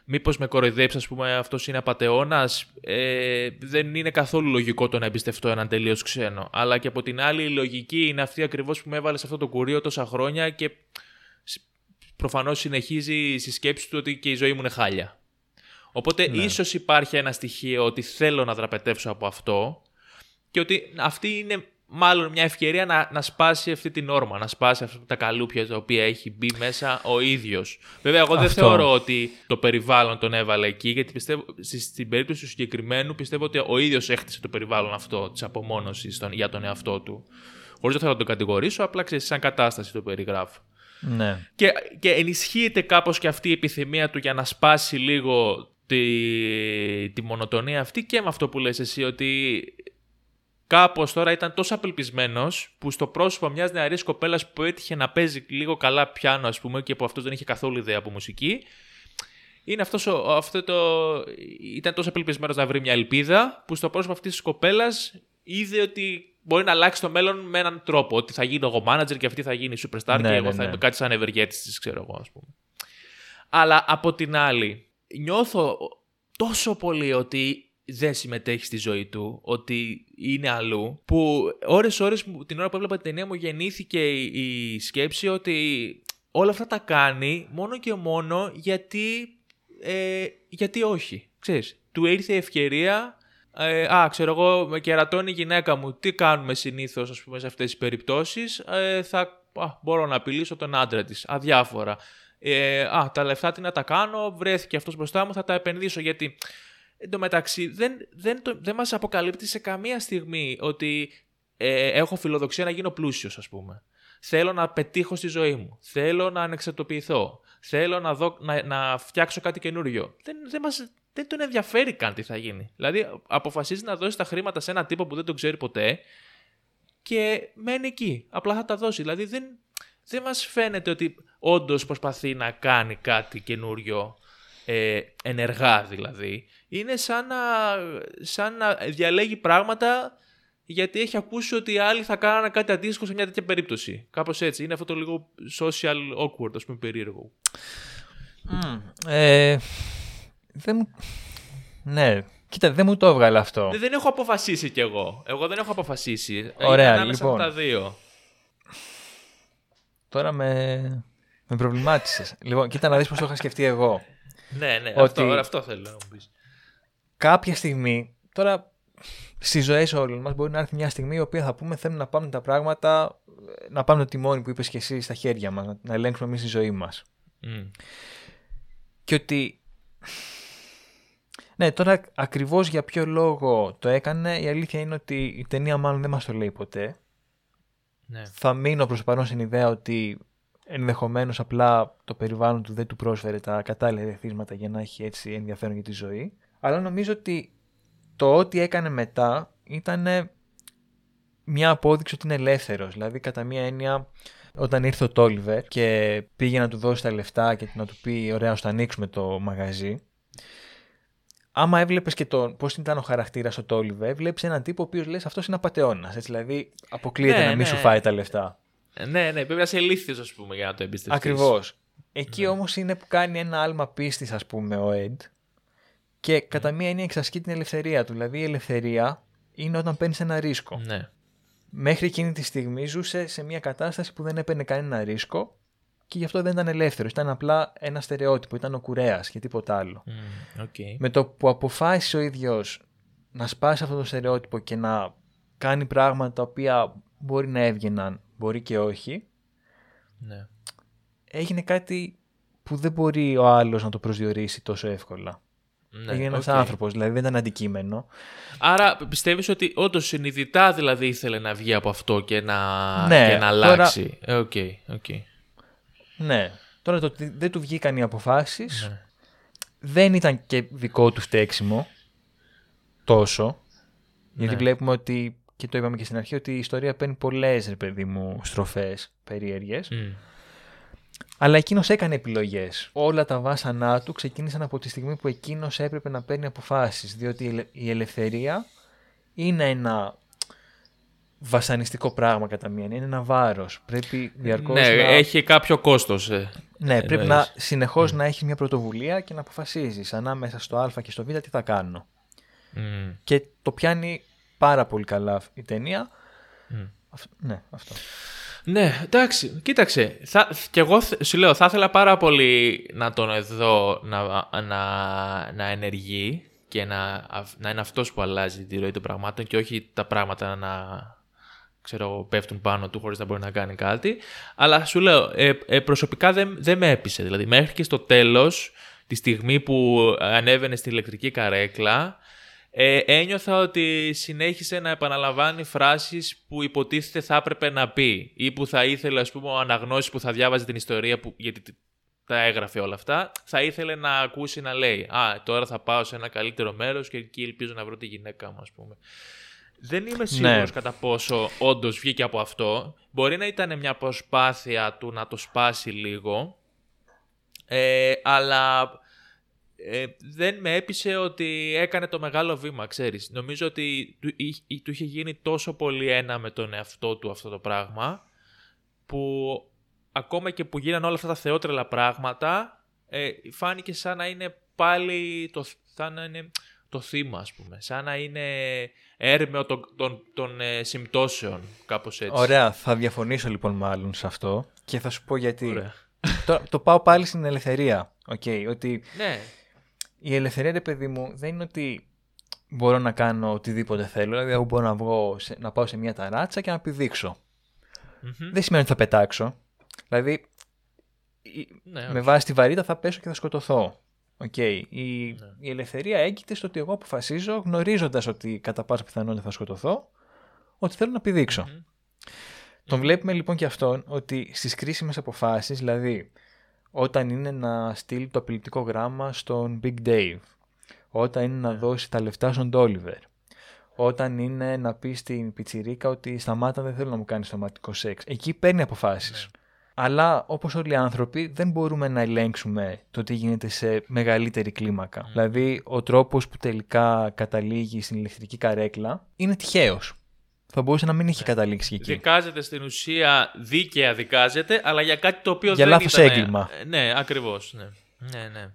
μήπως με κοροϊδέψεις ας πούμε αυτός είναι απατεώνας ε, δεν είναι καθόλου λογικό το να εμπιστευτώ έναν τελείως ξένο αλλά και από την άλλη η λογική είναι αυτή ακριβώς που με έβαλε σε αυτό το κουρίο τόσα χρόνια και προφανώς συνεχίζει στη σκέψη του ότι και η ζωή μου είναι χάλια. Οπότε ναι. ίσως υπάρχει ένα στοιχείο ότι θέλω να δραπετεύσω από αυτό και ότι αυτή είναι μάλλον μια ευκαιρία να, να σπάσει αυτή την όρμα, να σπάσει αυτά τα καλούπια τα οποία έχει μπει μέσα ο ίδιος. Βέβαια, εγώ δεν θεωρώ ότι το περιβάλλον τον έβαλε εκεί, γιατί πιστεύω, στην περίπτωση του συγκεκριμένου πιστεύω ότι ο ίδιος έχτισε το περιβάλλον αυτό της απομόνωσης για τον εαυτό του. Χωρίς να θέλω να τον κατηγορήσω, απλά ξέρεις, σαν κατάσταση το περιγράφω. Ναι. Και, και ενισχύεται κάπως και αυτή η επιθυμία του για να σπάσει λίγο τη, τη μονοτονία αυτή και με αυτό που λες εσύ ότι κάπως τώρα ήταν τόσο απελπισμένος που στο πρόσωπο μιας νεαρής κοπέλας που έτυχε να παίζει λίγο καλά πιάνο ας πούμε και που αυτός δεν είχε καθόλου ιδέα από μουσική είναι αυτός ο, αυτό το, ήταν τόσο απελπισμένος να βρει μια ελπίδα που στο πρόσωπο αυτής της κοπέλας είδε ότι μπορεί να αλλάξει το μέλλον με έναν τρόπο. Ότι θα γίνω εγώ manager και αυτή θα γίνει superstar ναι, και εγώ ναι, θα ναι. είμαι κάτι σαν ευεργέτης τη, ξέρω εγώ, ας πούμε. Αλλά από την άλλη, νιώθω τόσο πολύ ότι δεν συμμετέχει στη ζωή του, ότι είναι αλλού, που ώρες-ώρες την ώρα που έβλεπα την ταινία μου γεννήθηκε η, σκέψη ότι όλα αυτά τα κάνει μόνο και μόνο γιατί, ε, γιατί όχι. Ξέρεις, του ήρθε η ευκαιρία ε, α, ξέρω εγώ, με κερατώνει η γυναίκα μου. Τι κάνουμε συνήθως, ας πούμε, σε αυτές τις περιπτώσεις; Ε, θα α, μπορώ να απειλήσω τον άντρα της. Αδιάφορα. Ε, α, τα λεφτά τι να τα κάνω, βρέθηκε αυτός μπροστά μου, θα τα επενδύσω. Γιατί εν τω μεταξύ δεν, δεν, το, δεν μας αποκαλύπτει σε καμία στιγμή ότι ε, έχω φιλοδοξία να γίνω πλούσιος, ας πούμε. Θέλω να πετύχω στη ζωή μου. Θέλω να ανεξαρτοποιηθώ. Θέλω να, δω, να, να φτιάξω κάτι καινούριο. Δεν, δεν, μας, δεν τον ενδιαφέρει καν τι θα γίνει. Δηλαδή, αποφασίζει να δώσει τα χρήματα σε έναν τύπο που δεν τον ξέρει ποτέ και μένει εκεί. Απλά θα τα δώσει. Δηλαδή, δεν, δεν μας φαίνεται ότι όντως προσπαθεί να κάνει κάτι καινούριο, ε, ενεργά δηλαδή. Είναι σαν να, σαν να διαλέγει πράγματα γιατί έχει ακούσει ότι οι άλλοι θα κάνανε κάτι αντίστοιχο σε μια τέτοια περίπτωση. Κάπως έτσι. Είναι αυτό το λίγο social awkward, ας πούμε, περίεργο. Mm. Ε, δεν Ναι, κοίτα, δεν μου το έβγαλε αυτό. Δεν έχω αποφασίσει κι εγώ. Εγώ δεν έχω αποφασίσει. Ωραία, Είναι λοιπόν. από τα δύο. Τώρα με, με προβλημάτισες. λοιπόν, κοίτα να δεις πώς το είχα σκεφτεί εγώ. ναι, ναι, ότι αυτό, αυτό θέλω να μου πεις. Κάποια στιγμή, τώρα στις ζωές όλων μας μπορεί να έρθει μια στιγμή η οποία θα πούμε θέλουμε να πάμε τα πράγματα, να πάμε το τιμόνι που είπες και εσύ στα χέρια μας, να ελέγξουμε εμείς τη ζωή μας. Μμ. Και ότι. Ναι, τώρα ακριβώς για ποιο λόγο το έκανε, η αλήθεια είναι ότι η ταινία μάλλον δεν μας το λέει ποτέ. Ναι. Θα μείνω προς το παρόν στην ιδέα ότι ενδεχομένως απλά το περιβάλλον του δεν του πρόσφερε τα κατάλληλα ρεθίσματα για να έχει έτσι ενδιαφέρον για τη ζωή. Αλλά νομίζω ότι το ό,τι έκανε μετά ήταν μια απόδειξη ότι είναι ελεύθερος. Δηλαδή κατά μία έννοια όταν ήρθε ο Τόλιβερ και πήγε να του δώσει τα λεφτά και να του πει ωραία, ας το ανοίξουμε το μαγαζί. Άμα έβλεπες και το πώς ήταν ο χαρακτήρας ο Τόλιβερ, βλέπεις έναν τύπο ο οποίος λες αυτός είναι απαταιώνας. Δηλαδή, αποκλείεται Ναι, να μην ναι. σου φάει τα λεφτά. Ε, Ναι, ναι, πρέπει να είσαι ηλίθιος, ας πούμε, για να το εμπιστευτείς. Ακριβώς. Εκεί Ναι. όμως είναι που κάνει ένα άλμα πίστης, ας πούμε, ο Ed. Και Ναι. κατά μία έννοια εξασκεί την ελευθερία του. Δηλαδή, η ελευθερία είναι όταν παίρνεις ένα ρίσκο. Ναι. Μέχρι εκείνη τη στιγμή ζούσε σε μια κατάσταση που δεν έπαιρνε κανένα ρίσκο και γι' αυτό δεν ήταν ελεύθερος. Ήταν απλά ένα στερεότυπο. Ήταν ο κουρέας και τίποτα άλλο. Μμ, Οκ. Με το που αποφάσισε ο ίδιος να σπάσει αυτό το στερεότυπο και να κάνει πράγματα τα οποία μπορεί να έβγαιναν, μπορεί και όχι, Ναι. έγινε κάτι που δεν μπορεί ο άλλος να το προσδιορίσει τόσο εύκολα. Ναι, έγινε ένας οκ. άνθρωπος, δηλαδή δεν ήταν αντικείμενο. Άρα πιστεύεις ότι όντως συνειδητά δηλαδή ήθελε να βγει από αυτό και να, Ναι, και να τώρα- αλλάξει; Ε, Ok, ok. Ναι. Τώρα το ότι δεν του βγήκαν οι αποφάσεις Ναι. δεν ήταν και δικό του φταίξιμο τόσο. Γιατί Ναι. βλέπουμε ότι, και το είπαμε και στην αρχή, ότι η ιστορία παίρνει πολλές ρε παιδί μου στροφές περίεργες. Μμ. Αλλά εκείνος έκανε επιλογές. Όλα τα βάσανά του ξεκίνησαν από τη στιγμή που εκείνος έπρεπε να παίρνει αποφάσεις. Διότι η ελε- η ελευθερία είναι ένα βασανιστικό πράγμα κατά μία. έννοια. Είναι ένα βάρος. Πρέπει διαρκώς Ναι, να. έχει κάποιο κόστος. ε. Ναι, πρέπει εννοείς. να συνεχώ να έχει μια πρωτοβουλία και να αποφασίζεις ανάμεσα στο Α και στο Β τι θα κάνω. Μμ. Και το πιάνει πάρα πολύ καλά η ταινία. Μμ. Αυ- ναι, αυτό. Ναι, εντάξει, κοίταξε. Θα, και εγώ θ- σου λέω, θα ήθελα πάρα πολύ να τον δω να, να, να ενεργεί και να, αυ- να είναι αυτός που αλλάζει τη ροή των πραγμάτων και όχι τα πράγματα να ξέρω, εγώ, πέφτουν πάνω του χωρίς να μπορεί να κάνει κάτι. Αλλά σου λέω, ε, ε, προσωπικά δεν, δεν με έπεισε. Δηλαδή, μέχρι και στο τέλος, τη στιγμή που ανέβαινε στη ηλεκτρική καρέκλα, ε, ένιωθα ότι συνέχισε να επαναλαμβάνει φράσεις που υποτίθεται θα έπρεπε να πει ή που θα ήθελε, ας πούμε, ο αναγνώσης που θα διάβαζε την ιστορία που, γιατί τ- τα έγραφε όλα αυτά, θα ήθελε να ακούσει να λέει «Α, τώρα θα πάω σε ένα καλύτερο μέρος και εκεί ελπίζω να βρω τη γυναίκα μου», ας πούμε. Δεν είμαι σίγουρος κατά πόσο όντως βγήκε από αυτό. Μπορεί να ήταν μια προσπάθεια του να το σπάσει λίγο, ε, αλλά ε, δεν με έπεισε ότι έκανε το μεγάλο βήμα, ξέρεις. Νομίζω ότι του, εί- του είχε γίνει τόσο πολύ ένα με τον εαυτό του αυτό το πράγμα, που ακόμα και που γίνανε όλα αυτά τα θεότρελα πράγματα, ε, φάνηκε σαν να είναι πάλι το, σαν να είναι το θύμα, ας πούμε. Σαν να είναι έρμεο των, των, των ε, συμπτώσεων, κάπως έτσι. Ωραία, θα διαφωνήσω λοιπόν μάλλον σε αυτό και θα σου πω γιατί. Ωραία. το, το πάω πάλι στην ελευθερία. Οκ, ότι Ναι, η ελευθερία, ρε παιδί μου, δεν είναι ότι μπορώ να κάνω οτιδήποτε θέλω. Δηλαδή, εγώ μπορώ να, βγω σε- να πάω σε μια ταράτσα και να πηδήξω. Μμμ. Δεν σημαίνει ότι θα πετάξω. Δηλαδή, η- ναι με όχι. βάση τη βαρύτητα θα πέσω και θα σκοτωθώ. Οκ. Η, Ναι. η ελευθερία έγκειται στο ότι εγώ αποφασίζω, γνωρίζοντας ότι κατά πάσα πιθανότητα θα σκοτωθώ, ότι θέλω να πηδήξω. Μμμ. Τον βλέπουμε λοιπόν και αυτόν ότι στις κρίσιμες αποφάσεις, δηλαδή όταν είναι να στείλει το απειλητικό γράμμα στον Big Dave, όταν είναι να δώσει τα λεφτά στον Τόλιβερ, όταν είναι να πει στην πιτσιρίκα ότι σταμάτα δεν θέλω να μου κάνεις σωματικό σεξ. Εκεί παίρνει αποφάσεις. Αλλά όπως όλοι οι άνθρωποι δεν μπορούμε να ελέγξουμε το τι γίνεται σε μεγαλύτερη κλίμακα. Δηλαδή ο τρόπος που τελικά καταλήγει στην ηλεκτρική καρέκλα είναι τυχαίος. Θα μπορούσε να μην είχε καταλήξει και εκεί. Δικάζεται στην ουσία, δίκαια δικάζεται, αλλά για κάτι το οποίο Για δεν λάθος ήταν... έγκλημα. Ε, Ναι, ακριβώς. Ναι, ναι. ναι.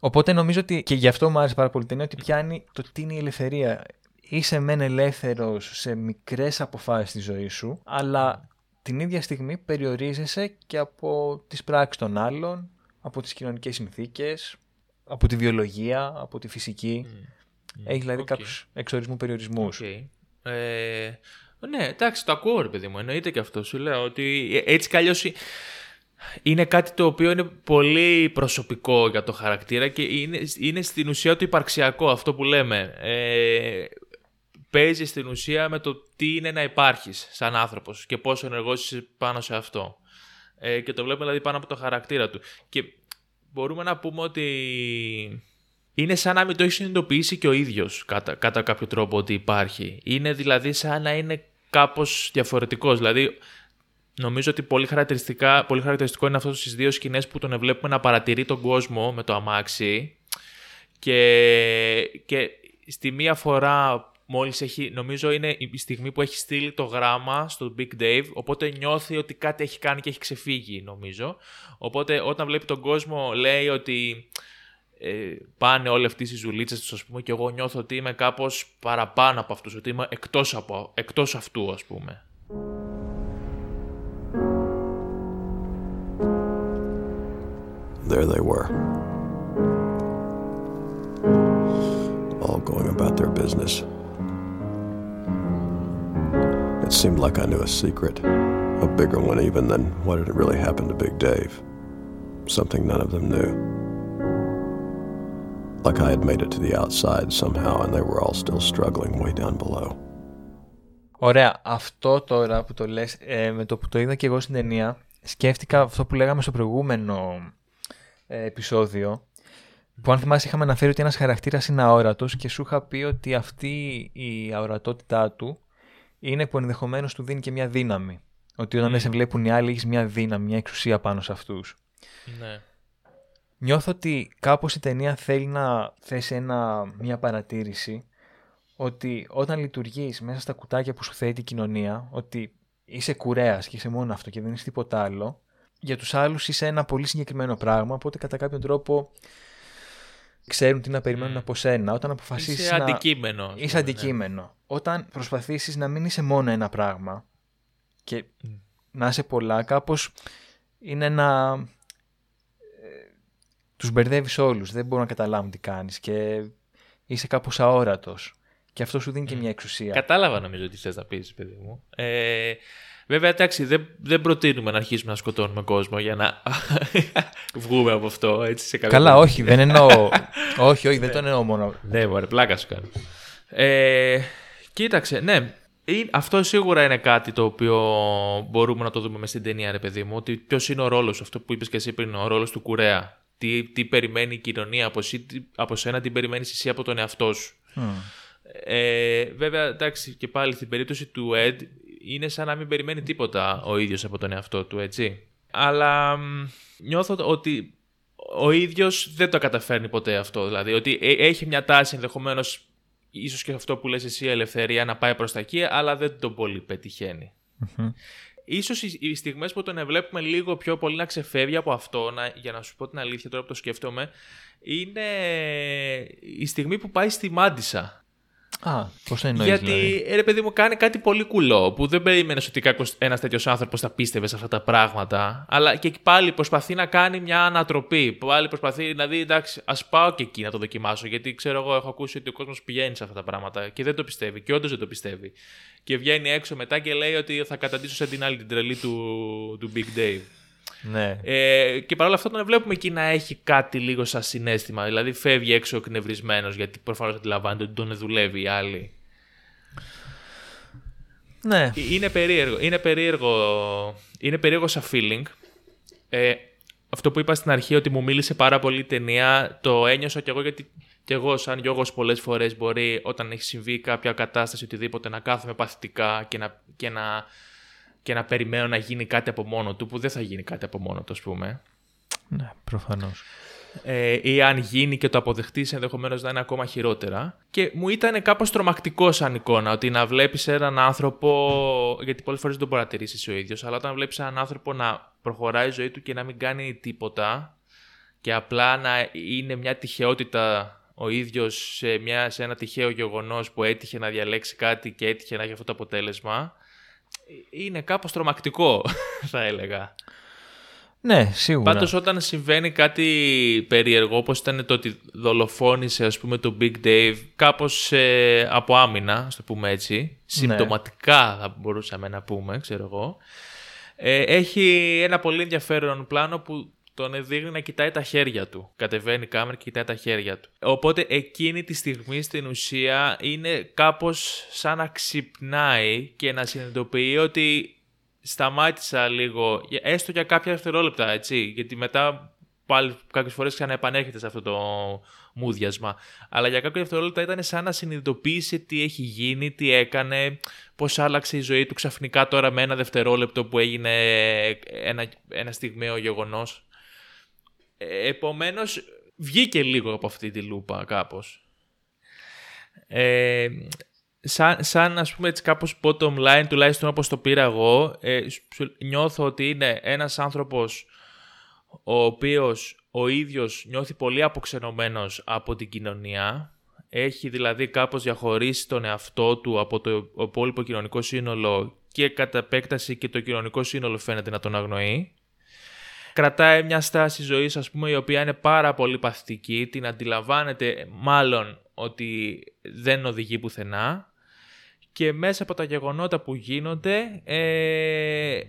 Οπότε νομίζω ότι και γι' αυτό μου άρεσε πάρα πολύ η ταινία ότι πιάνει το τι είναι η ελευθερία. Είσαι μεν ελεύθερος σε μικρές αποφάσεις στη ζωής σου, αλλά την ίδια στιγμή περιορίζεσαι και από τις πράξεις των άλλων, από τις κοινωνικές συνθήκες, από τη βιολογία, από τη φυσική. Έχεις δηλαδή Οκ. κάποιους εξ ορισμού περιορισμούς. Οκ. Ε, ναι, εντάξει, το ακούω, ρε παιδί μου. Εννοείται και αυτό. Σου λέω ότι ε, έτσι κι αλλιώς είναι κάτι το οποίο είναι πολύ προσωπικό για το χαρακτήρα και είναι, είναι στην ουσία το υπαρξιακό, αυτό που λέμε. Ε, παίζεις στην ουσία με το τι είναι να υπάρχεις σαν άνθρωπος και πόσο ενεργός είσαι πάνω σε αυτό. Ε, και το βλέπουμε δηλαδή πάνω από το χαρακτήρα του. Και μπορούμε να πούμε ότι είναι σαν να μην το έχει συνειδητοποιήσει και ο ίδιος κατά, κατά κάποιο τρόπο ότι υπάρχει. Είναι δηλαδή σαν να είναι κάπως διαφορετικός. Δηλαδή νομίζω ότι πολύ, χαρακτηριστικά, πολύ χαρακτηριστικό είναι αυτός στις δύο σκηνές που τον βλέπουμε να παρατηρεί τον κόσμο με το αμάξι και, και στη μία φορά μόλις έχει, νομίζω είναι η στιγμή που έχει στείλει το γράμμα στο Big Dave, οπότε νιώθει ότι κάτι έχει κάνει και έχει ξεφύγει νομίζω. Οπότε όταν βλέπει τον κόσμο λέει ότι ε, πάνε όλοι αυτοί οι ζουλίτσες τους ας πούμε και εγώ νιώθω ότι είμαι κάπως παραπάνω από αυτούς, ότι είμαι εκτός, από, εκτός αυτού ας πούμε. There they were. All going about their business. It seemed like I knew a secret, a bigger one even than what had really happened to Big Dave. Something none of them knew. Like I had made it to the outside somehow and they were all still struggling way down below. Ωραία, αυτό τώρα που το λες, ε, με το που το είδα και εγώ στην ταινία, σκέφτηκα αυτό που λέγαμε στο προηγούμενο ε, επεισόδιο, που αν θυμάσαι είχαμε αναφέρει ότι ένας χαρακτήρας είναι αόρατος και σου είχα πει ότι αυτή η αορατότητά του είναι που ενδεχομένως του δίνει και μια δύναμη. Ότι όταν δεν σε βλέπουν οι άλλοι έχεις μια δύναμη, μια εξουσία πάνω σε αυτούς. Ναι. Νιώθω ότι κάπως η ταινία θέλει να θέσει ένα, μια παρατήρηση ότι όταν λειτουργείς μέσα στα κουτάκια που σου θέτει η κοινωνία, ότι είσαι κουρέας και είσαι μόνο αυτό και δεν είσαι τίποτα άλλο, για τους άλλους είσαι ένα πολύ συγκεκριμένο πράγμα, οπότε κατά κάποιον τρόπο ξέρουν τι να περιμένουν από σένα. Όταν αποφασίσεις Είσαι να... αντικείμενο. ας Είσαι πούμε, ναι. αντικείμενο. Όταν προσπαθήσεις να μην είσαι μόνο ένα πράγμα και να είσαι πολλά, κάπως είναι να... ε, τους μπερδεύεις όλους, δεν μπορούν να καταλάβουν τι κάνεις και είσαι κάπως αόρατος. Και αυτό σου δίνει και μια εξουσία. Κατάλαβα νομίζω τι θες να πεις, παιδί μου. Ε, βέβαια, εντάξει, δεν, δεν προτείνουμε να αρχίσουμε να σκοτώνουμε κόσμο για να βγούμε από αυτό, έτσι, σε κάποια Καλά, περίπτωση. όχι, δεν εννοώ. όχι, όχι, δεν το εννοώ μόνο. Ναι, μωρέ, πλάκα σου κάνω. Ε, κοίταξε, ναι. Ε, Αυτό σίγουρα είναι κάτι το οποίο μπορούμε να το δούμε μες στην ταινία, ρε παιδί μου. Ότι ποιος είναι ο ρόλος, αυτό που είπες και εσύ πριν, ο ρόλος του κουρέα. Τι, τι περιμένει η κοινωνία από, εσύ, τι- από σένα, τι περιμένεις εσύ από τον εαυτό σου. Ε, βέβαια, εντάξει, και πάλι στην περίπτωση του Ed είναι σαν να μην περιμένει τίποτα ο ίδιος από τον εαυτό του, έτσι. Αλλά μ, νιώθω ότι ο ίδιος δεν το καταφέρνει ποτέ αυτό. Δηλαδή, ότι ε- έχει μια τάση ενδεχομένως ίσως και αυτό που λες εσύ, ελευθερία, να πάει προς τα εκεί, αλλά δεν τον πολύ πετυχαίνει. Ίσως οι, οι στιγμές που τον βλέπουμε λίγο πιο πολύ να ξεφεύγει από αυτό, να, για να σου πω την αλήθεια τώρα που το σκέφτομαι, είναι η στιγμή που πάει στη Μάντισα. Α, πώς το εννοείς Γιατί, δηλαδή; ε, ρε παιδί μου, κάνει κάτι πολύ κουλό που δεν περίμενες ότι ένας τέτοιος άνθρωπος θα πίστευε σε αυτά τα πράγματα. Αλλά και εκεί πάλι προσπαθεί να κάνει μια ανατροπή. Πάλι προσπαθεί να δει, εντάξει, ας πάω και εκεί να το δοκιμάσω. Γιατί ξέρω εγώ, έχω ακούσει ότι ο κόσμος πηγαίνει σε αυτά τα πράγματα και δεν το πιστεύει. Και όντως δεν το πιστεύει. Και βγαίνει έξω μετά και λέει ότι θα καταντήσω σε την άλλη την τρελή του, του Big Dave. Ναι. Ε, και παρόλα αυτά τον βλέπουμε εκεί να έχει κάτι λίγο σαν συνέστημα. Δηλαδή φεύγει έξω εκνευρισμένος γιατί προφανώς αντιλαμβάνεται ότι τον δουλεύει οι άλλοι. ναι. Είναι περίεργο. Είναι περίεργο, είναι περίεργο σαν feeling. Ε, αυτό που είπα στην αρχή ότι μου μίλησε πάρα πολύ η ταινία, το ένιωσα κι εγώ γιατί κι εγώ σαν Γιώργος πολλές φορές μπορεί όταν έχει συμβεί κάποια κατάσταση οτιδήποτε να κάθομαι παθητικά και να, και να, και να περιμένω να γίνει κάτι από μόνο του που δεν θα γίνει κάτι από μόνο του ας πούμε. ναι, προφανώς. Ε, ή αν γίνει και το αποδεχτείς ενδεχομένως να είναι ακόμα χειρότερα. Και μου ήταν κάπως τρομακτικό σαν εικόνα ότι να βλέπεις έναν άνθρωπο, γιατί πολλές φορές δεν το μπορεί να τηρήσεις ο ίδιος, αλλά όταν βλέπεις έναν άνθρωπο να προχωράει η ζωή του και να μην κάνει τίποτα και απλά να είναι μια τυχεότητα ο ίδιος σε, μια, σε ένα τυχαίο γεγονός που έτυχε να διαλέξει κάτι και έτυχε να έχει αυτό το αποτέλεσμα, είναι κάπως τρομακτικό θα έλεγα. Ναι, σίγουρα. Πάντως όταν συμβαίνει κάτι περίεργο, όπως ήταν το ότι δολοφόνησε ας πούμε το Big Dave κάπως ε, από άμυνα, ας το πούμε έτσι, Ναι. συμπτωματικά θα μπορούσαμε να πούμε, ξέρω εγώ, ε, έχει ένα πολύ ενδιαφέρον πλάνο που τον δείχνει να κοιτάει τα χέρια του. Κατεβαίνει η κάμερα και κοιτάει τα χέρια του. Οπότε εκείνη τη στιγμή στην ουσία είναι κάπως σαν να ξυπνάει και να συνειδητοποιεί ότι σταμάτησα λίγο, για- έστω για κάποια δευτερόλεπτα, έτσι, γιατί μετά πάλι κάποιες φορές ξαναεπανέρχεται σε αυτό το μούδιασμα. Αλλά για κάποια δευτερόλεπτα ήταν σαν να συνειδητοποίησε τι έχει γίνει, τι έκανε, πώς άλλαξε η ζωή του ξαφνικά τώρα με ένα δευτερόλεπτο που έγινε ένα, ένα στιγμαίο γεγονός. Ε, Επομένως, βγήκε λίγο από αυτή τη λούπα κάπως. Ε, σαν, σαν ας πούμε έτσι κάπως bottom line, τουλάχιστον όπως το πήρα εγώ, ε, σου- νιώθω ότι είναι ένας άνθρωπος ο οποίος ο ίδιος νιώθει πολύ αποξενωμένος από την κοινωνία. Έχει δηλαδή κάπως διαχωρίσει τον εαυτό του από το υπόλοιπο κοινωνικό σύνολο και κατά επέκταση και το κοινωνικό σύνολο φαίνεται να τον αγνοεί. Κρατάει μια στάση ζωής ας πούμε η οποία είναι πάρα πολύ παθητική, την αντιλαμβάνεται μάλλον ότι δεν οδηγεί πουθενά και μέσα από τα γεγονότα που γίνονται ε,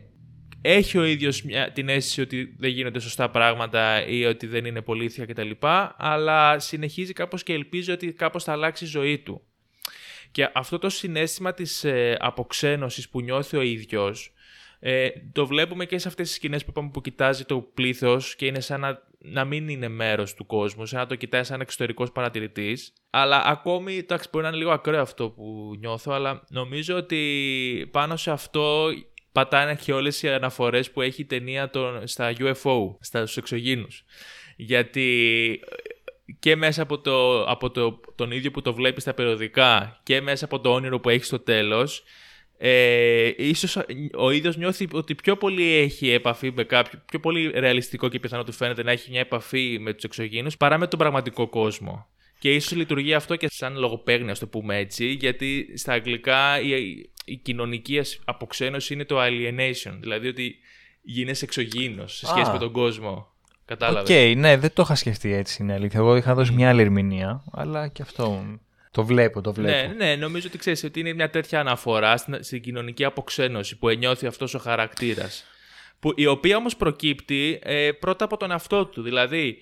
έχει ο ίδιος μια, την αίσθηση ότι δεν γίνονται σωστά πράγματα ή ότι δεν είναι πολίθια κτλ. Αλλά συνεχίζει κάπως και ελπίζει ότι κάπως θα αλλάξει η ζωή του. Και αυτό το συνέστημα της ε, αποξένωσης που νιώθει ο ίδιος ε, το βλέπουμε και σε αυτές τις σκηνές που είπαμε που κοιτάζει το πλήθος και είναι σαν να, να μην είναι μέρος του κόσμου, σαν να το κοιτάει σαν εξωτερικός παρατηρητής. Αλλά ακόμη, εντάξει, μπορεί να είναι λίγο ακραίο αυτό που νιώθω, αλλά νομίζω ότι πάνω σε αυτό πατάνε και όλες οι αναφορές που έχει η ταινία των, στα UFO, στα εξωγήνους. Γιατί ε, και μέσα από, το, από το, τον ίδιο που το βλέπεις στα περιοδικά και μέσα από το όνειρο που έχεις στο τέλος ε, ίσως ο ίδιος νιώθει ότι πιο πολύ έχει επαφή με κάποιο, πιο πολύ ρεαλιστικό και πιθανό του φαίνεται να έχει μια επαφή με τους εξωγήνους παρά με τον πραγματικό κόσμο. Και ίσως λειτουργεί αυτό και σαν λογοπαίγνια, ας το πούμε έτσι, γιατί στα αγγλικά η, η κοινωνική αποξένωση είναι το alienation, δηλαδή ότι γίνεσαι εξωγήινος σε σχέση Α. με τον κόσμο. Οκ, Κατάλαβε. ναι, δεν το είχα σκεφτεί έτσι είναι αλήθεια. Εγώ είχα δώσει μια άλλη ερμηνεία, αλλά και αυτό το βλέπω, το βλέπω. Ναι, ναι, νομίζω ότι ξέρεις ότι είναι μια τέτοια αναφορά στην, στην κοινωνική αποξένωση που νιώθει αυτός ο χαρακτήρας. Η οποία όμως προκύπτει ε, πρώτα από τον εαυτό του. Δηλαδή,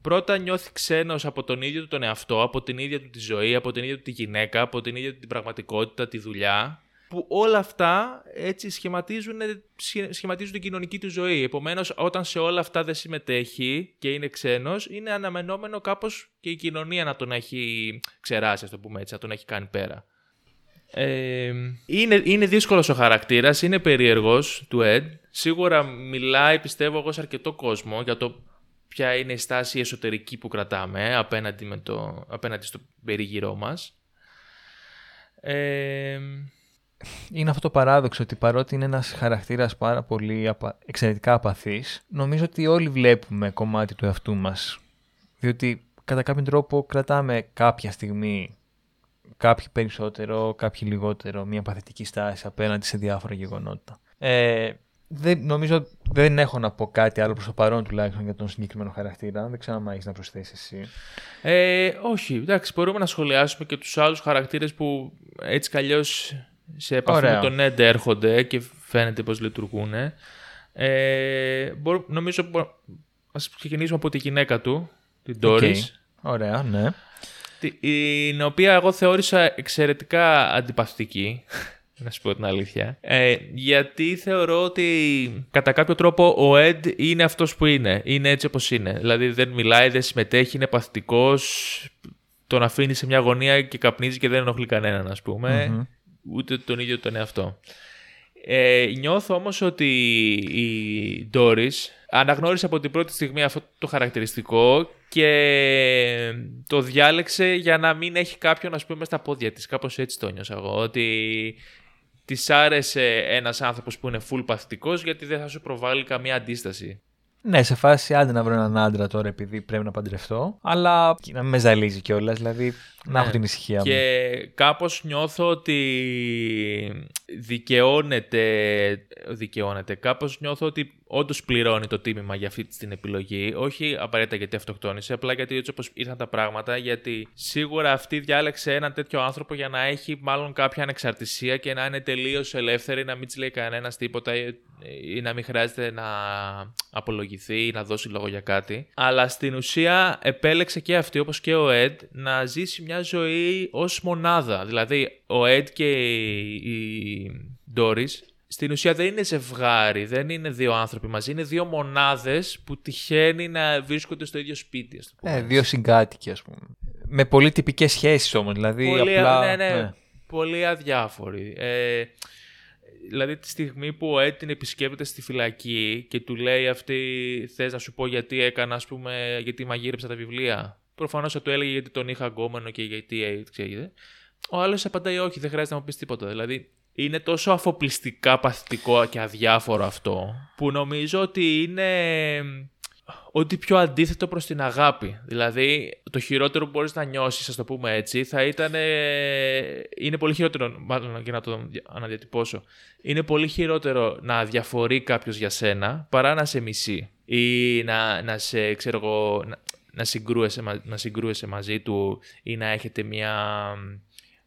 πρώτα νιώθει ξένος από τον ίδιο του τον εαυτό, από την ίδια του τη ζωή, από την ίδια του τη γυναίκα, από την ίδια του την πραγματικότητα, τη δουλειά. Που όλα αυτά έτσι σχηματίζουν, σχε- σχηματίζουν την κοινωνική του ζωή. Επομένως, όταν σε όλα αυτά δεν συμμετέχει και είναι ξένος, είναι αναμενόμενο κάπως και η κοινωνία να τον έχει ξεράσει, ας το πούμε έτσι, να τον έχει κάνει πέρα. Ε, είναι, είναι δύσκολος ο χαρακτήρας, είναι περίεργος του Ed. Σίγουρα μιλάει, πιστεύω εγώ, σε αρκετό κόσμο για το ποια είναι η στάση εσωτερική που κρατάμε απέναντι, με το, απέναντι στο περίγυρό μας. Ε, Είναι αυτό το παράδοξο ότι παρότι είναι ένας χαρακτήρας πάρα πολύ απα... εξαιρετικά απαθής, νομίζω ότι όλοι βλέπουμε κομμάτι του εαυτού μας. Διότι κατά κάποιον τρόπο κρατάμε κάποια στιγμή, κάποιοι περισσότερο, κάποιοι λιγότερο, μια παθητική στάση απέναντι σε διάφορα γεγονότα. Ε, δεν, νομίζω δεν έχω να πω κάτι άλλο προς το παρόν τουλάχιστον για τον συγκεκριμένο χαρακτήρα. Δεν ξέρω αν έχεις να προσθέσεις εσύ. Ε, όχι, εντάξει, μπορούμε να σχολιάσουμε και τους άλλους χαρακτήρες που έτσι κι αλλιώς σε επαφή Ωραία. με τον Ed έρχονται και φαίνεται πως λειτουργούν. Ε, μπορώ- νομίζω μπο- ας ξεκινήσουμε από τη γυναίκα του, την Doris, Ok. Ωραία, ναι. τη- την οποία εγώ θεώρησα εξαιρετικά αντιπαθητική, να σου πω την αλήθεια. Ε, γιατί θεωρώ ότι κατά κάποιο τρόπο ο Ed είναι αυτός που είναι. Είναι έτσι όπως είναι. Δηλαδή δεν μιλάει, δεν συμμετέχει, είναι παθητικός, τον αφήνει σε μια γωνία και καπνίζει και δεν ενοχλεί κανέναν, ας πούμε. Ούτε τον ίδιο τον εαυτό. Ε, νιώθω όμως ότι η Doris αναγνώρισε από την πρώτη στιγμή αυτό το χαρακτηριστικό και το διάλεξε για να μην έχει κάποιον ας πούμε στα πόδια της. Κάπως έτσι το νιώσα εγώ. Ότι της άρεσε ένας άνθρωπος που είναι full παθητικός γιατί δεν θα σου προβάλλει καμία αντίσταση. Ναι, σε φάση άντε να βρω έναν άντρα τώρα επειδή πρέπει να παντρευτώ. Αλλά να μην με ζαλίζει κιόλας. Δηλαδή να Ναι. έχω την ησυχία Και μου. κάπως νιώθω ότι δικαιώνεται, δικαιώνεται. Κάπως νιώθω ότι όντως πληρώνει το τίμημα για αυτή την επιλογή. Όχι απαραίτητα γιατί αυτοκτόνησε, απλά γιατί έτσι όπως ήρθαν τα πράγματα. Γιατί σίγουρα αυτή διάλεξε έναν τέτοιο άνθρωπο για να έχει μάλλον κάποια ανεξαρτησία και να είναι τελείως ελεύθερη, να μην της λέει κανένας τίποτα ή, ή να μην χρειάζεται να απολογηθεί ή να δώσει λόγο για κάτι. Αλλά στην ουσία επέλεξε και αυτή, όπως και ο Ed, να ζήσει μια ζωή ως μονάδα. Δηλαδή, ο Ed και η Doris στην ουσία δεν είναι ζευγάρι, δεν είναι δύο άνθρωποι μαζί, είναι δύο μονάδες που τυχαίνει να βρίσκονται στο ίδιο σπίτι. Ας το πούμε Ε, έτσι. δύο συγκάτοικοι, ας πούμε. Με πολύ τυπικές σχέσεις όμως. Δηλαδή πολύ, απλά. ναι, ναι, πολύ αδιάφοροι. Ε, δηλαδή τη στιγμή που ο Ed την επισκέπτεται στη φυλακή και του λέει αυτή θες να σου πω γιατί έκανα ας πούμε γιατί μαγείρεψα τα βιβλία. Προφανώς θα του έλεγε γιατί τον είχα αγκόμενο και γιατί ε, ξέρετε. Ο άλλος απαντάει όχι δεν χρειάζεται να μου πεις τίποτα. Δηλαδή είναι τόσο αφοπλιστικά παθητικό και αδιάφορο αυτό που νομίζω ότι είναι ότι πιο αντίθετο προς την αγάπη. Δηλαδή, το χειρότερο που μπορείς να νιώσεις, ας το πούμε έτσι, θα ήταν... ε, Είναι πολύ χειρότερο, μάλλον και να το αναδιατυπώσω, είναι πολύ χειρότερο να διαφορεί κάποιος για σένα παρά να σε μισεί ή να, να σε, ξέρω εγώ, να, να, συγκρούεσαι, μα- να συγκρούεσαι μαζί του ή να έχετε μια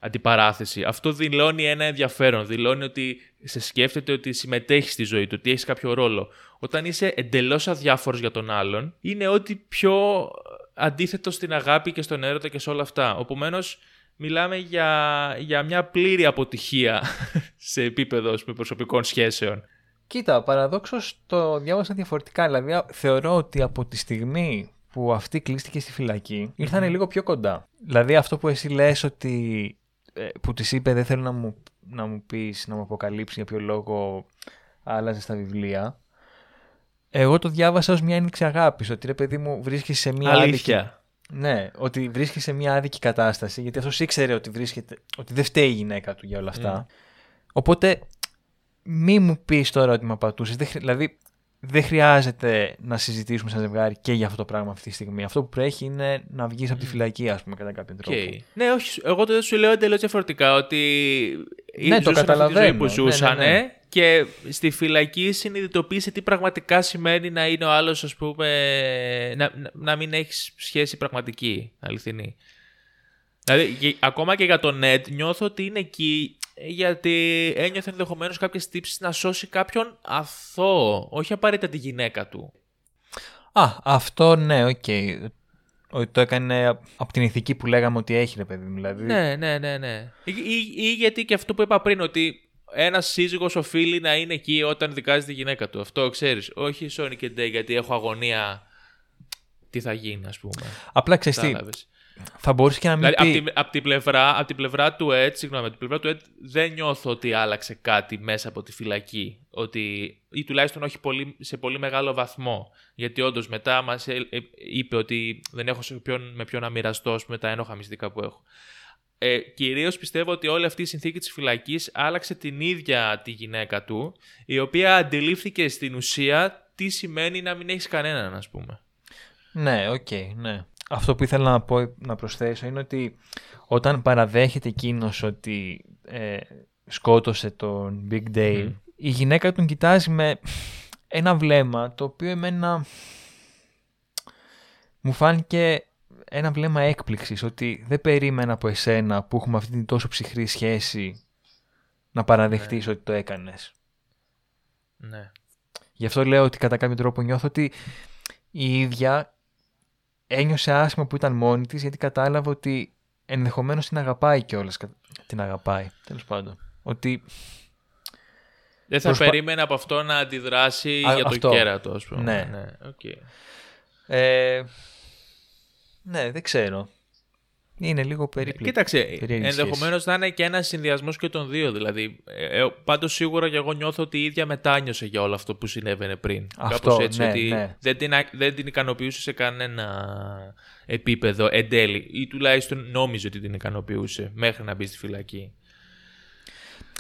αντιπαράθεση. Αυτό δηλώνει ένα ενδιαφέρον. Δηλώνει ότι σε σκέφτεται ότι συμμετέχει στη ζωή του, ότι έχει κάποιο ρόλο. Όταν είσαι εντελώς αδιάφορος για τον άλλον, είναι ό,τι πιο αντίθετο στην αγάπη και στον έρωτα και σε όλα αυτά. Επομένω, μιλάμε για, για μια πλήρη αποτυχία σε επίπεδο ας πούμε, προσωπικών σχέσεων. Κοίτα, παραδόξως το διάβασα διαφορετικά. Δηλαδή, α- θεωρώ ότι από τη στιγμή που αυτή κλείστηκε στη φυλακή, ήρθαν λίγο πιο κοντά. Δηλαδή, αυτό που εσύ λες ότι. Ε, που της είπε δεν θέλω να μου, να μου πεις, να μου αποκαλύψεις για ποιο λόγο άλλαζες τα βιβλία. Εγώ το διάβασα ως μια ένδειξη αγάπης, ότι ρε παιδί μου βρίσκεσαι σε μια άδικη... Αλήθεια. Ναι, ότι βρίσκεσαι σε μια άδικη κατάσταση, γιατί αυτός ήξερε ότι, βρίσκεται, ότι δεν φταίει η γυναίκα του για όλα αυτά. Οπότε, μη μου πεις τώρα ότι με απατούσες. Δεν, χρει- δηλαδή, δεν χρειάζεται να συζητήσουμε σαν ζευγάρι και για αυτό το πράγμα αυτή τη στιγμή. Αυτό που πρέπει είναι να βγεις από τη φυλακή, ας πούμε, κατά κάποιον τρόπο. Οκ. Ναι, όχι, εγώ το σου λέω εντελώς διαφορετικά ότι Ναι, το ζούσαν αυτή τη ζωή καταλαβαίνω. που Ναι, ζούσαν ναι, ναι. και στη φυλακή συνειδητοποίησε τι πραγματικά σημαίνει να είναι ο άλλος, ας πούμε, να, να, να μην έχεις σχέση πραγματική, αληθινή. Δηλαδή, και- ακόμα και για τον Ed νιώθω ότι είναι εκεί γιατί ένιωθε ενδεχομένως κάποιες τύψεις να σώσει κάποιον αθώο, όχι απαραίτητα τη γυναίκα του. Α, αυτό ναι, οκ. Ότι το έκανε από την ηθική που λέγαμε ότι έχει, ρε παιδί μου. Δηλαδή, Ναι, ναι, ναι, ναι. Ή, ή- ή γιατί και αυτό που είπα πριν, ότι ένας σύζυγος οφείλει να είναι εκεί όταν δικάζει τη γυναίκα του. Αυτό ξέρεις. Όχι Sonic και Day, γιατί έχω αγωνία. Τι θα γίνει, ας πούμε. Απλά ξέρεις τι, Κατάλαβες. Θα μπορούσε και να μην Δηλαδή, πει... από την, απ' την πλευρά, απ' την πλευρά του Ed, συγγνώμη, από την πλευρά του Ed δεν νιώθω ότι άλλαξε κάτι μέσα από τη φυλακή. Ότι, ή τουλάχιστον όχι πολύ, σε πολύ μεγάλο βαθμό. Γιατί όντως μετά μας είπε ότι δεν έχω σε ποιον, με ποιον να μοιραστώ ας πούμε, τα ένοχα μυστικά που έχω. Ε, κυρίως πιστεύω ότι όλη αυτή η συνθήκη της φυλακής άλλαξε την ίδια τη γυναίκα του, η οποία αντιλήφθηκε στην ουσία τι σημαίνει να μην έχεις κανέναν, ας πούμε. Ναι, οκ, ναι. Αυτό που ήθελα να, πω, να προσθέσω είναι ότι όταν παραδέχεται εκείνος ότι ε, σκότωσε τον Big Dave, η γυναίκα τον κοιτάζει με ένα βλέμμα το οποίο εμένα μου φάνηκε ένα βλέμμα έκπληξης ότι δεν περίμενα από εσένα που έχουμε αυτή την τόσο ψυχρή σχέση να παραδεχτείς ότι το έκανες. Ναι. Γι' αυτό λέω ότι κατά κάποιο τρόπο νιώθω ότι η ίδια ένιωσε άσχημα που ήταν μόνη της γιατί κατάλαβε ότι ενδεχομένως την αγαπάει κιόλας. κα- Την αγαπάει, τέλος πάντων. Ότι Δεν θα Προσπα- περίμενε από αυτό να αντιδράσει Α, για το αυτό. κέρατο, ας πούμε. Ναι. ναι. οκ. ε, ναι, δεν ξέρω. Είναι λίγο περίπλοκο. Κοίταξε, περίεργη ενδεχομένως να είναι και ένας συνδυασμός και των δύο. Δηλαδή, ε, Πάντως σίγουρα και εγώ νιώθω ότι η ίδια μετάνιωσε για όλο αυτό που συνέβαινε πριν. Αυτό, Κάπως έτσι, ναι, ότι ναι. Δεν, την, α- δεν την ικανοποιούσε σε κανένα επίπεδο εν τέλει. Ή τουλάχιστον νόμιζε ότι την ικανοποιούσε μέχρι να μπει στη φυλακή.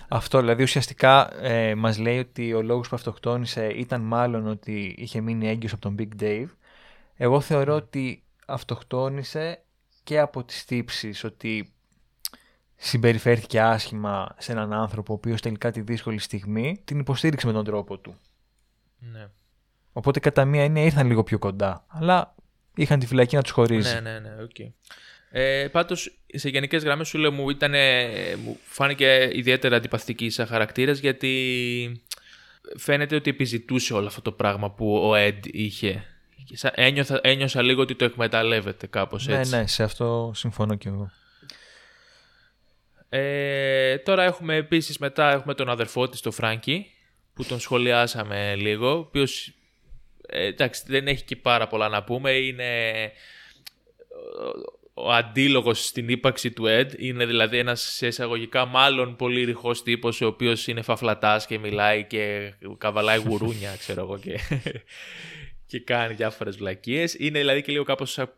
Αυτό δηλαδή ουσιαστικά ε, μας λέει ότι ο λόγος που αυτοκτόνησε ήταν μάλλον ότι είχε μείνει έγκυος από τον Big Dave. Εγώ θεωρώ ότι αυτοκτόνησε και από τις τύψεις ότι συμπεριφέρθηκε άσχημα σε έναν άνθρωπο ο οποίος τελικά τη δύσκολη στιγμή την υποστήριξε με τον τρόπο του. Ναι. Οπότε κατά μία έννοια ήρθαν λίγο πιο κοντά. Αλλά είχαν τη φυλακή να τους χωρίζει. Ναι, ναι, ναι, οκ. Ε, Πάντως, σε γενικές γραμμές σου λέω μου, ήταν, μου φάνηκε ιδιαίτερα αντιπαθητική σαν χαρακτήρας γιατί φαίνεται ότι επιζητούσε όλο αυτό το πράγμα που ο Εντ είχε. Σα- Ένιωθα, ένιωσα λίγο ότι το εκμεταλλεύεται κάπως ναι, έτσι. ναι, σε αυτό συμφωνώ κι εγώ. Ε, τώρα έχουμε επίσης μετά έχουμε τον αδερφό της, τον Φράνκι, που τον σχολιάσαμε λίγο, ο οποίος ε, εντάξει, δεν έχει και πάρα πολλά να πούμε, είναι ο αντίλογος στην ύπαρξη του Ed, είναι δηλαδή ένας σε εισαγωγικά μάλλον πολύ ρηχός τύπος, ο οποίος είναι φαφλατάς και μιλάει και καβαλάει γουρούνια, ξέρω εγώ, και, και κάνει διάφορες βλακίες. Είναι δηλαδή και λίγο κάπως, σα-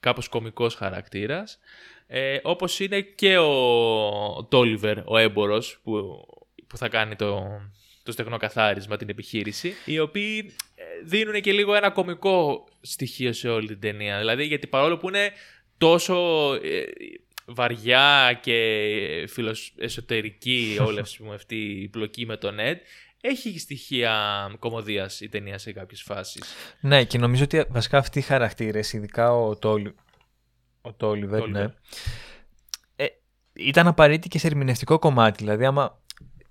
κάπως κομικός χαρακτήρας. Ε, όπως είναι και ο Τόλιβερ, ο έμπορος, που, που θα κάνει το, το στεγνοκαθάρισμα, την επιχείρηση, οι οποίοι ε, δίνουν και λίγο ένα κομικό στοιχείο σε όλη την ταινία. Δηλαδή, γιατί παρόλο που είναι τόσο ε, βαριά και φιλοσ... εσωτερική όλη ας πούμε, αυτή η πλοκή με τον Ed, έχει στοιχεία κομμωδίας η ταινία σε κάποιες φάσεις. Ναι, και νομίζω ότι βασικά αυτοί οι χαρακτήρες, ειδικά ο, Τόλι... ο Τόλιβερ, Τόλιβερ. ναι, ε, ήταν απαραίτητη και σε ερμηνευτικό κομμάτι. Δηλαδή, άμα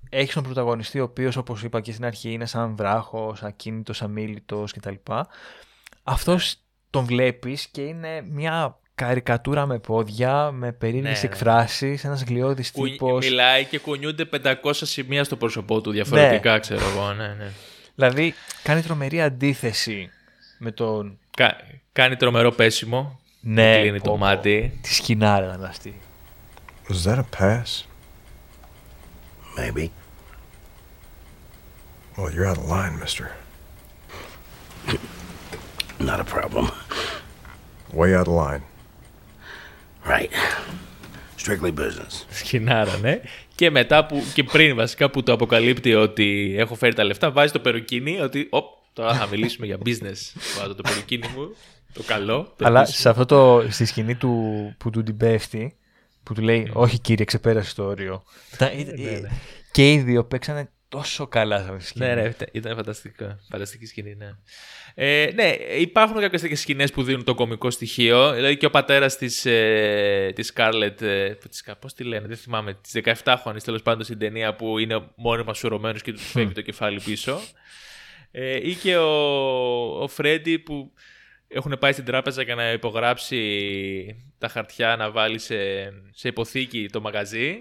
έχεις τον πρωταγωνιστή, ο οποίος, όπως είπα και στην αρχή, είναι σαν βράχος, ακίνητος, αμήλυτο κτλ. Αυτός Ναι. τον βλέπεις και είναι μια καρικατούρα με πόδια, με περίεργες Ναι, ναι. εκφράσεις, ένας γλιώδης Που τύπος. μιλάει και κουνιούνται 500 σημεία στο πρόσωπό του διαφορετικά, ξέρω εγώ. Ναι, ναι. Δηλαδή, κάνει τρομερή αντίθεση με τον. Κα- κάνει τρομερό πέσιμο. Ναι, Κλείνει πω, το πω. μάτι. Τη σκηνάρα να αυτή. Was that a pass? Maybe. Well, you're out of line, mister. Not a problem. Way out of line. Right. Strictly business. Σκηνάρα, ναι. Και μετά που, και πριν βασικά που το αποκαλύπτει ότι έχω φέρει τα λεφτά, βάζει το περουκίνι ότι οπ, τώρα θα μιλήσουμε για business. Βάζω το περουκίνι μου, το καλό. το Αλλά επίσημο. σε αυτό το, στη σκηνή του που του την πέφτει, που του λέει Όχι κύριε, ξεπέρασε το όριο. Ήταν- ναι, ναι. Και οι δύο παίξανε τόσο καλά σε αυτή τη σκηνή. Ναι, ναι, ήταν- ήταν φανταστικό. Φανταστική σκηνή, ναι. Ε, ναι, υπάρχουν κάποιες τέτοιες σκηνές που δίνουν το κομικό στοιχείο. Δηλαδή και ο πατέρας της ε, της Scarlett. Ε, της, Πώς τη λένε, δεν θυμάμαι. Της 17χρονη τέλος πάντων στην ταινία που είναι μόνιμα σουρωμένος και τους φεύγει το κεφάλι πίσω. Ε, ή και ο, ο Φρέντι που έχουν πάει στην τράπεζα για να υπογράψει τα χαρτιά να βάλει σε, σε υποθήκη το μαγαζί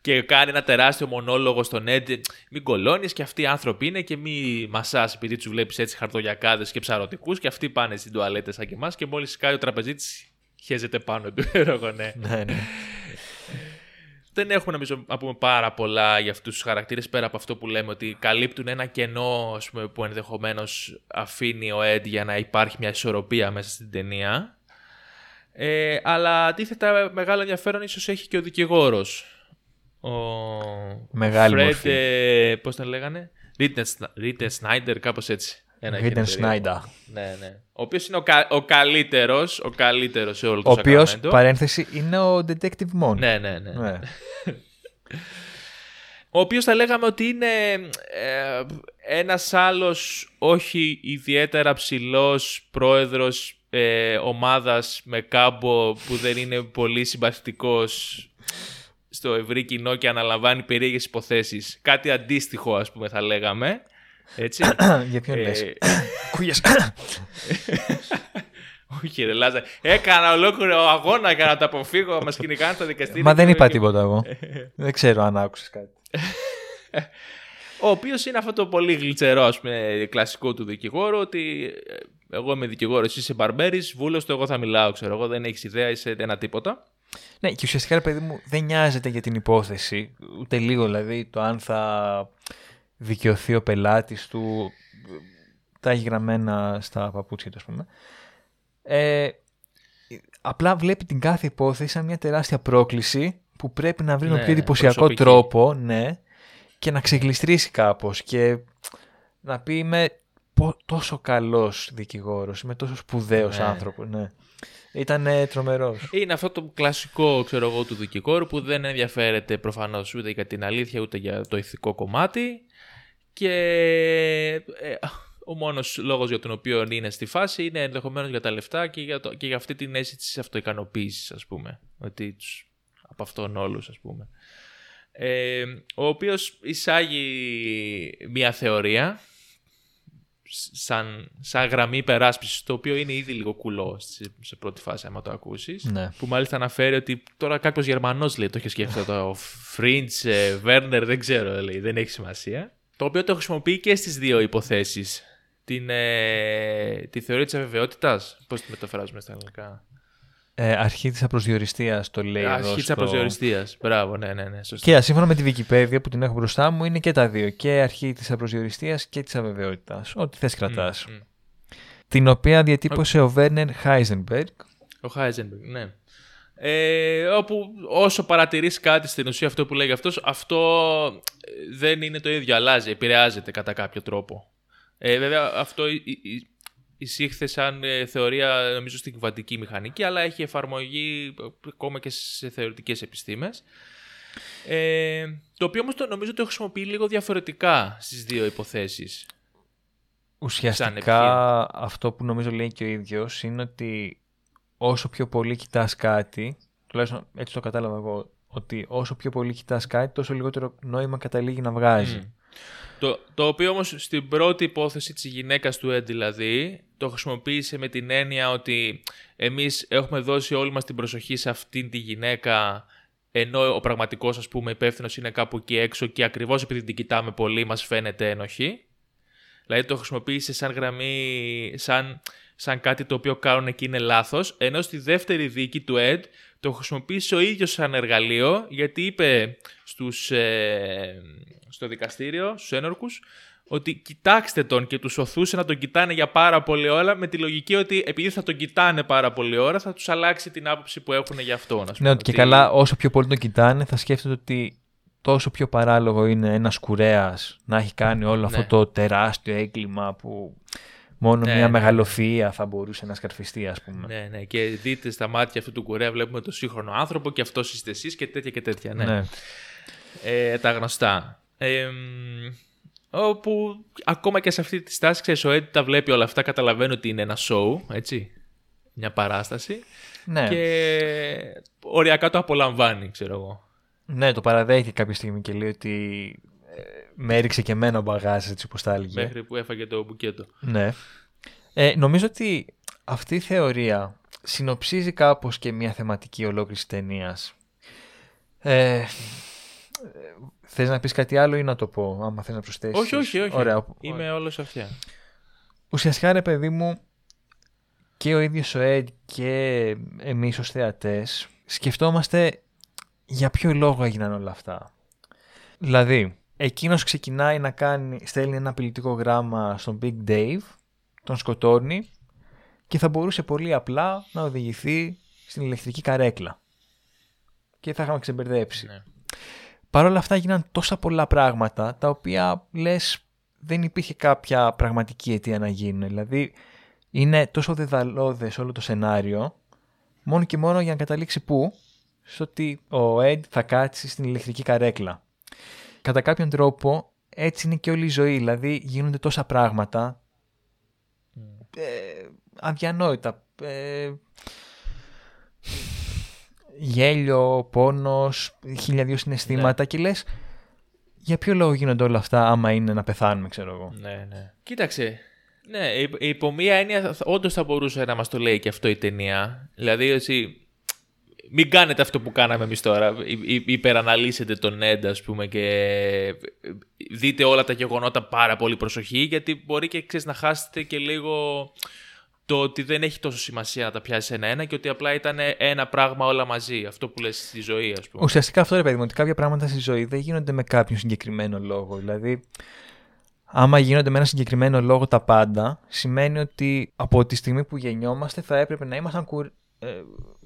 και κάνει ένα τεράστιο μονόλογο στον Ed. Μην κολώνεις και αυτοί οι άνθρωποι είναι και μη μασάς επειδή τους βλέπεις έτσι χαρτογιακάδες και ψαρωτικούς και αυτοί πάνε στην τουαλέτα σαν και εμάς και μόλις σκάει ο τραπεζίτης χέζεται πάνω του. ξέρω εγώ, ναι. ναι, ναι. Δεν έχουμε νομίζω να πούμε πάρα πολλά για αυτούς τους χαρακτήρες πέρα από αυτό που λέμε ότι καλύπτουν ένα κενό ας πούμε, που ενδεχομένως αφήνει ο Ed για να υπάρχει μια ισορροπία μέσα στην ταινία. Ε, αλλά αντίθετα μεγάλο ενδιαφέρον ίσως έχει και ο δικηγόρος. Ο Μεγάλη Fred, μορφή. ε, πώς τον λέγανε, Ρίτε Σνάιντερ, κάπως έτσι. Ένα έχει Ρίντεν ένα περίεργο. Σνάιντα. Ναι, ναι. Ο οποίος είναι ο, κα, ο καλύτερος, ο καλύτερος σε όλο το Ο οποίος, Sacramento. παρένθεση, είναι ο Detective Mon. Ναι, ναι, ναι. Ναι. Ο οποίος θα λέγαμε ότι είναι ε, ένας άλλος όχι ιδιαίτερα ψηλός πρόεδρος ε, ομάδας με κάμπο που δεν είναι πολύ συμπαθητικός στο ευρύ κοινό και αναλαμβάνει περίεργες υποθέσεις. Κάτι αντίστοιχο ας πούμε θα λέγαμε. Έτσι. Για ποιον Ε, λες; Κούγιας. Όχι ρε Λάζα. Έκανα ολόκληρο αγώνα για να το αποφύγω. Μας κυνηγάνε στα δικαστήρια. Μα δεν και- είπα τίποτα εγώ. δεν ξέρω αν άκουσες κάτι. Ο οποίος είναι αυτό το πολύ γλυτσερό, ας πούμε, κλασικό του δικηγόρου, ότι ε, εγώ είμαι δικηγόρος, εσύ είσαι μπαρμπέρι, βούλωστο, εγώ θα μιλάω, ξέρω εγώ, δεν έχεις ιδέα, είσαι ένα τίποτα. Ναι, και ουσιαστικά, ρε παιδί μου, δεν νοιάζεται για την υπόθεση. Ούτε λίγο, δηλαδή, το αν θα δικαιωθεί ο πελάτης του. Τα έχει γραμμένα στα παπούτσια του, ας πούμε. Ε, απλά βλέπει την κάθε υπόθεση σαν μια τεράστια πρόκληση που πρέπει να βρει τον Ναι, πιο εντυπωσιακό προσωπική. τρόπο, ναι, και να ξεγλιστρήσει κάπως και να πει είμαι πο- τόσο καλός δικηγόρος, είμαι τόσο σπουδαίος Ναι. άνθρωπος, ναι. Ήταν ε, τρομερός. Είναι αυτό το κλασικό, ξέρω εγώ, του δικηγόρου που δεν ενδιαφέρεται προφανώς ούτε για την αλήθεια ούτε για το ηθικό κομμάτι και ε, ο μόνος λόγος για τον οποίο είναι στη φάση είναι ενδεχομένως για τα λεφτά και για, το, και για αυτή την αίσθηση της αυτοικανοποίησης ας πούμε. Ότι τους, από αυτόν όλους ας πούμε. Ε, ο οποίος εισάγει μια θεωρία σαν, σαν γραμμή υπεράσπισης, το οποίο είναι ήδη λίγο κουλό σε, σε πρώτη φάση, άμα το ακούσεις. Ναι. Που μάλιστα αναφέρει ότι τώρα κάποιος Γερμανός λέει, το έχει σκεφτεί το Φριντ, Βέρνερ, δεν ξέρω, λέει, δεν έχει σημασία. Το οποίο το χρησιμοποιεί και στις δύο υποθέσεις. Την, ε, τη θεωρία της αβεβαιότητας. Πώς τη μεταφράζουμε στα αγγλικά; Ε, αρχή της απροσδιοριστίας το λέει εδώ Αρχή της στο- απροσδιοριστίας. Μπράβο, ναι, ναι, ναι. Σωστά. Και σύμφωνα με τη Wikipedia που την έχω μπροστά μου είναι και τα δύο. Και αρχή της απροσδιοριστίας και της αβεβαιότητας. Ό,τι θες κρατάς. Μμ, μμ. Την οποία διατύπωσε ο Βέρνερ Χάιζενμπεργκ. Ο Χάιζενμπεργκ, ναι. Ε, όπου όσο παρατηρείς κάτι στην ουσία αυτό που λέγει αυτός, αυτό ε, δεν είναι το ίδιο, αλλάζει, επηρεάζεται κατά κάποιο τρόπο. Ε, βέβαια αυτό ει- ει- εισήχθε σαν ε, θεωρία νομίζω στην κυβαντική μηχανική, αλλά έχει εφαρμογή ε, ακόμα και σε θεωρητικές επιστήμες. Ε, το οποίο όμως το, νομίζω το χρησιμοποιεί λίγο διαφορετικά στις δύο υποθέσεις. Ουσιαστικά επιχείρημα. αυτό που νομίζω λέει και ο ίδιος είναι ότι όσο πιο πολύ κοιτάς κάτι, τουλάχιστον έτσι το κατάλαβα εγώ, ότι όσο πιο πολύ κοιτάς κάτι τόσο λιγότερο νόημα καταλήγει να βγάζει. Μμ. Το, το οποίο όμως στην πρώτη υπόθεση της γυναίκας του Ed δηλαδή το χρησιμοποίησε με την έννοια ότι εμείς έχουμε δώσει όλη μας την προσοχή σε αυτήν τη γυναίκα ενώ ο πραγματικός ας πούμε υπεύθυνος είναι κάπου εκεί έξω και ακριβώς επειδή την κοιτάμε πολύ μας φαίνεται ενοχή. Δηλαδή το χρησιμοποίησε σαν γραμμή, σαν, σαν κάτι το οποίο κάνουν και είναι λάθος, ενώ στη δεύτερη δίκη του Ed το χρησιμοποίησε ο ίδιος σαν εργαλείο, γιατί είπε στους, ε, στο δικαστήριο, στους ένορκους, ότι κοιτάξτε τον και τους οθούσε να τον κοιτάνε για πάρα πολλή ώρα με τη λογική ότι επειδή θα τον κοιτάνε πάρα πολλή ώρα θα τους αλλάξει την άποψη που έχουν για αυτόν. ας Ναι, πούμε, ότι και καλά όσο πιο πολύ τον κοιτάνε θα σκέφτεται ότι τόσο πιο παράλογο είναι ένας κουρέας να έχει κάνει όλο αυτό Ναι. το τεράστιο έγκλημα που μόνο Ναι, μια ναι, μεγαλοφυΐα θα μπορούσε να σκαρφιστεί ας πούμε. Ναι, ναι, και δείτε στα μάτια αυτού του κουρέα βλέπουμε τον σύγχρονο άνθρωπο και αυτός είστε εσείς και τέτοια και τέτοια. Ναι. Ναι. ε, τα γνωστά. Ε, μ, όπου ακόμα και σε αυτή τη στάση, ξέρεις, ο Ed τα βλέπει όλα αυτά, καταλαβαίνει ότι είναι ένα show, έτσι, μια παράσταση Ναι. και οριακά το απολαμβάνει, ξέρω εγώ. ναι, το παραδέχεται κάποια στιγμή και λέει ότι ε, με έριξε και εμένα ο μπαγάζ έτσι όπως τα έλεγε. Μέχρι που έφαγε το μπουκέτο. Ναι. Ε, νομίζω ότι αυτή η θεωρία συνοψίζει κάπως και μια θεματική ολόκληρης ταινίας. Ε, θες να πεις κάτι άλλο ή να το πω, άμα θες να προσθέσεις; όχι, όχι, όχι. Ωραία. Είμαι όλος αυτιά. Ουσιαστικά ρε παιδί μου και ο ίδιος ο Ed και εμείς ως θεατές σκεφτόμαστε για ποιο λόγο έγιναν όλα αυτά. Δηλαδή, εκείνος ξεκινάει να κάνει, στέλνει ένα απειλητικό γράμμα στον Big Dave, τον σκοτώνει και θα μπορούσε πολύ απλά να οδηγηθεί στην ηλεκτρική καρέκλα. Και θα είχαμε ξεμπερδέψει. Ναι. Παρ' όλα αυτά έγιναν τόσα πολλά πράγματα τα οποία λες δεν υπήρχε κάποια πραγματική αιτία να γίνουν. Δηλαδή είναι τόσο δεδαλώδες όλο το σενάριο μόνο και μόνο για να καταλήξει πού; Στο ότι ο Ed θα κάτσει στην ηλεκτρική καρέκλα. Κατά κάποιον τρόπο έτσι είναι και όλη η ζωή. Δηλαδή γίνονται τόσα πράγματα ε, αδιανόητα. Ε, γέλιο, πόνος, χίλια δύο συναισθήματα και λες για ποιο λόγο γίνονται όλα αυτά άμα είναι να πεθάνουμε ξέρω εγώ. Ναι, ναι. Κοίταξε. Ναι, υ- υπό μία έννοια όντως θα μπορούσε να μας το λέει και αυτό η ταινία. Δηλαδή, ότι μην κάνετε αυτό που κάναμε εμείς τώρα. Υ- υ- Υπεραναλύσετε τον Ned, ας πούμε, και δείτε όλα τα γεγονότα πάρα πολύ προσοχή, γιατί μπορεί και ξέρεις, να χάσετε και λίγο το ότι δεν έχει τόσο σημασία να τα πιάσει ένα-ένα και ότι απλά ήταν ένα πράγμα όλα μαζί. Αυτό που λες στη ζωή, ας πούμε. Ουσιαστικά αυτό ρε παιδί μου, ότι κάποια πράγματα στη ζωή δεν γίνονται με κάποιον συγκεκριμένο λόγο. Δηλαδή, άμα γίνονται με ένα συγκεκριμένο λόγο τα πάντα, σημαίνει ότι από τη στιγμή που γεννιόμαστε θα έπρεπε να ήμασταν κουρ... ε,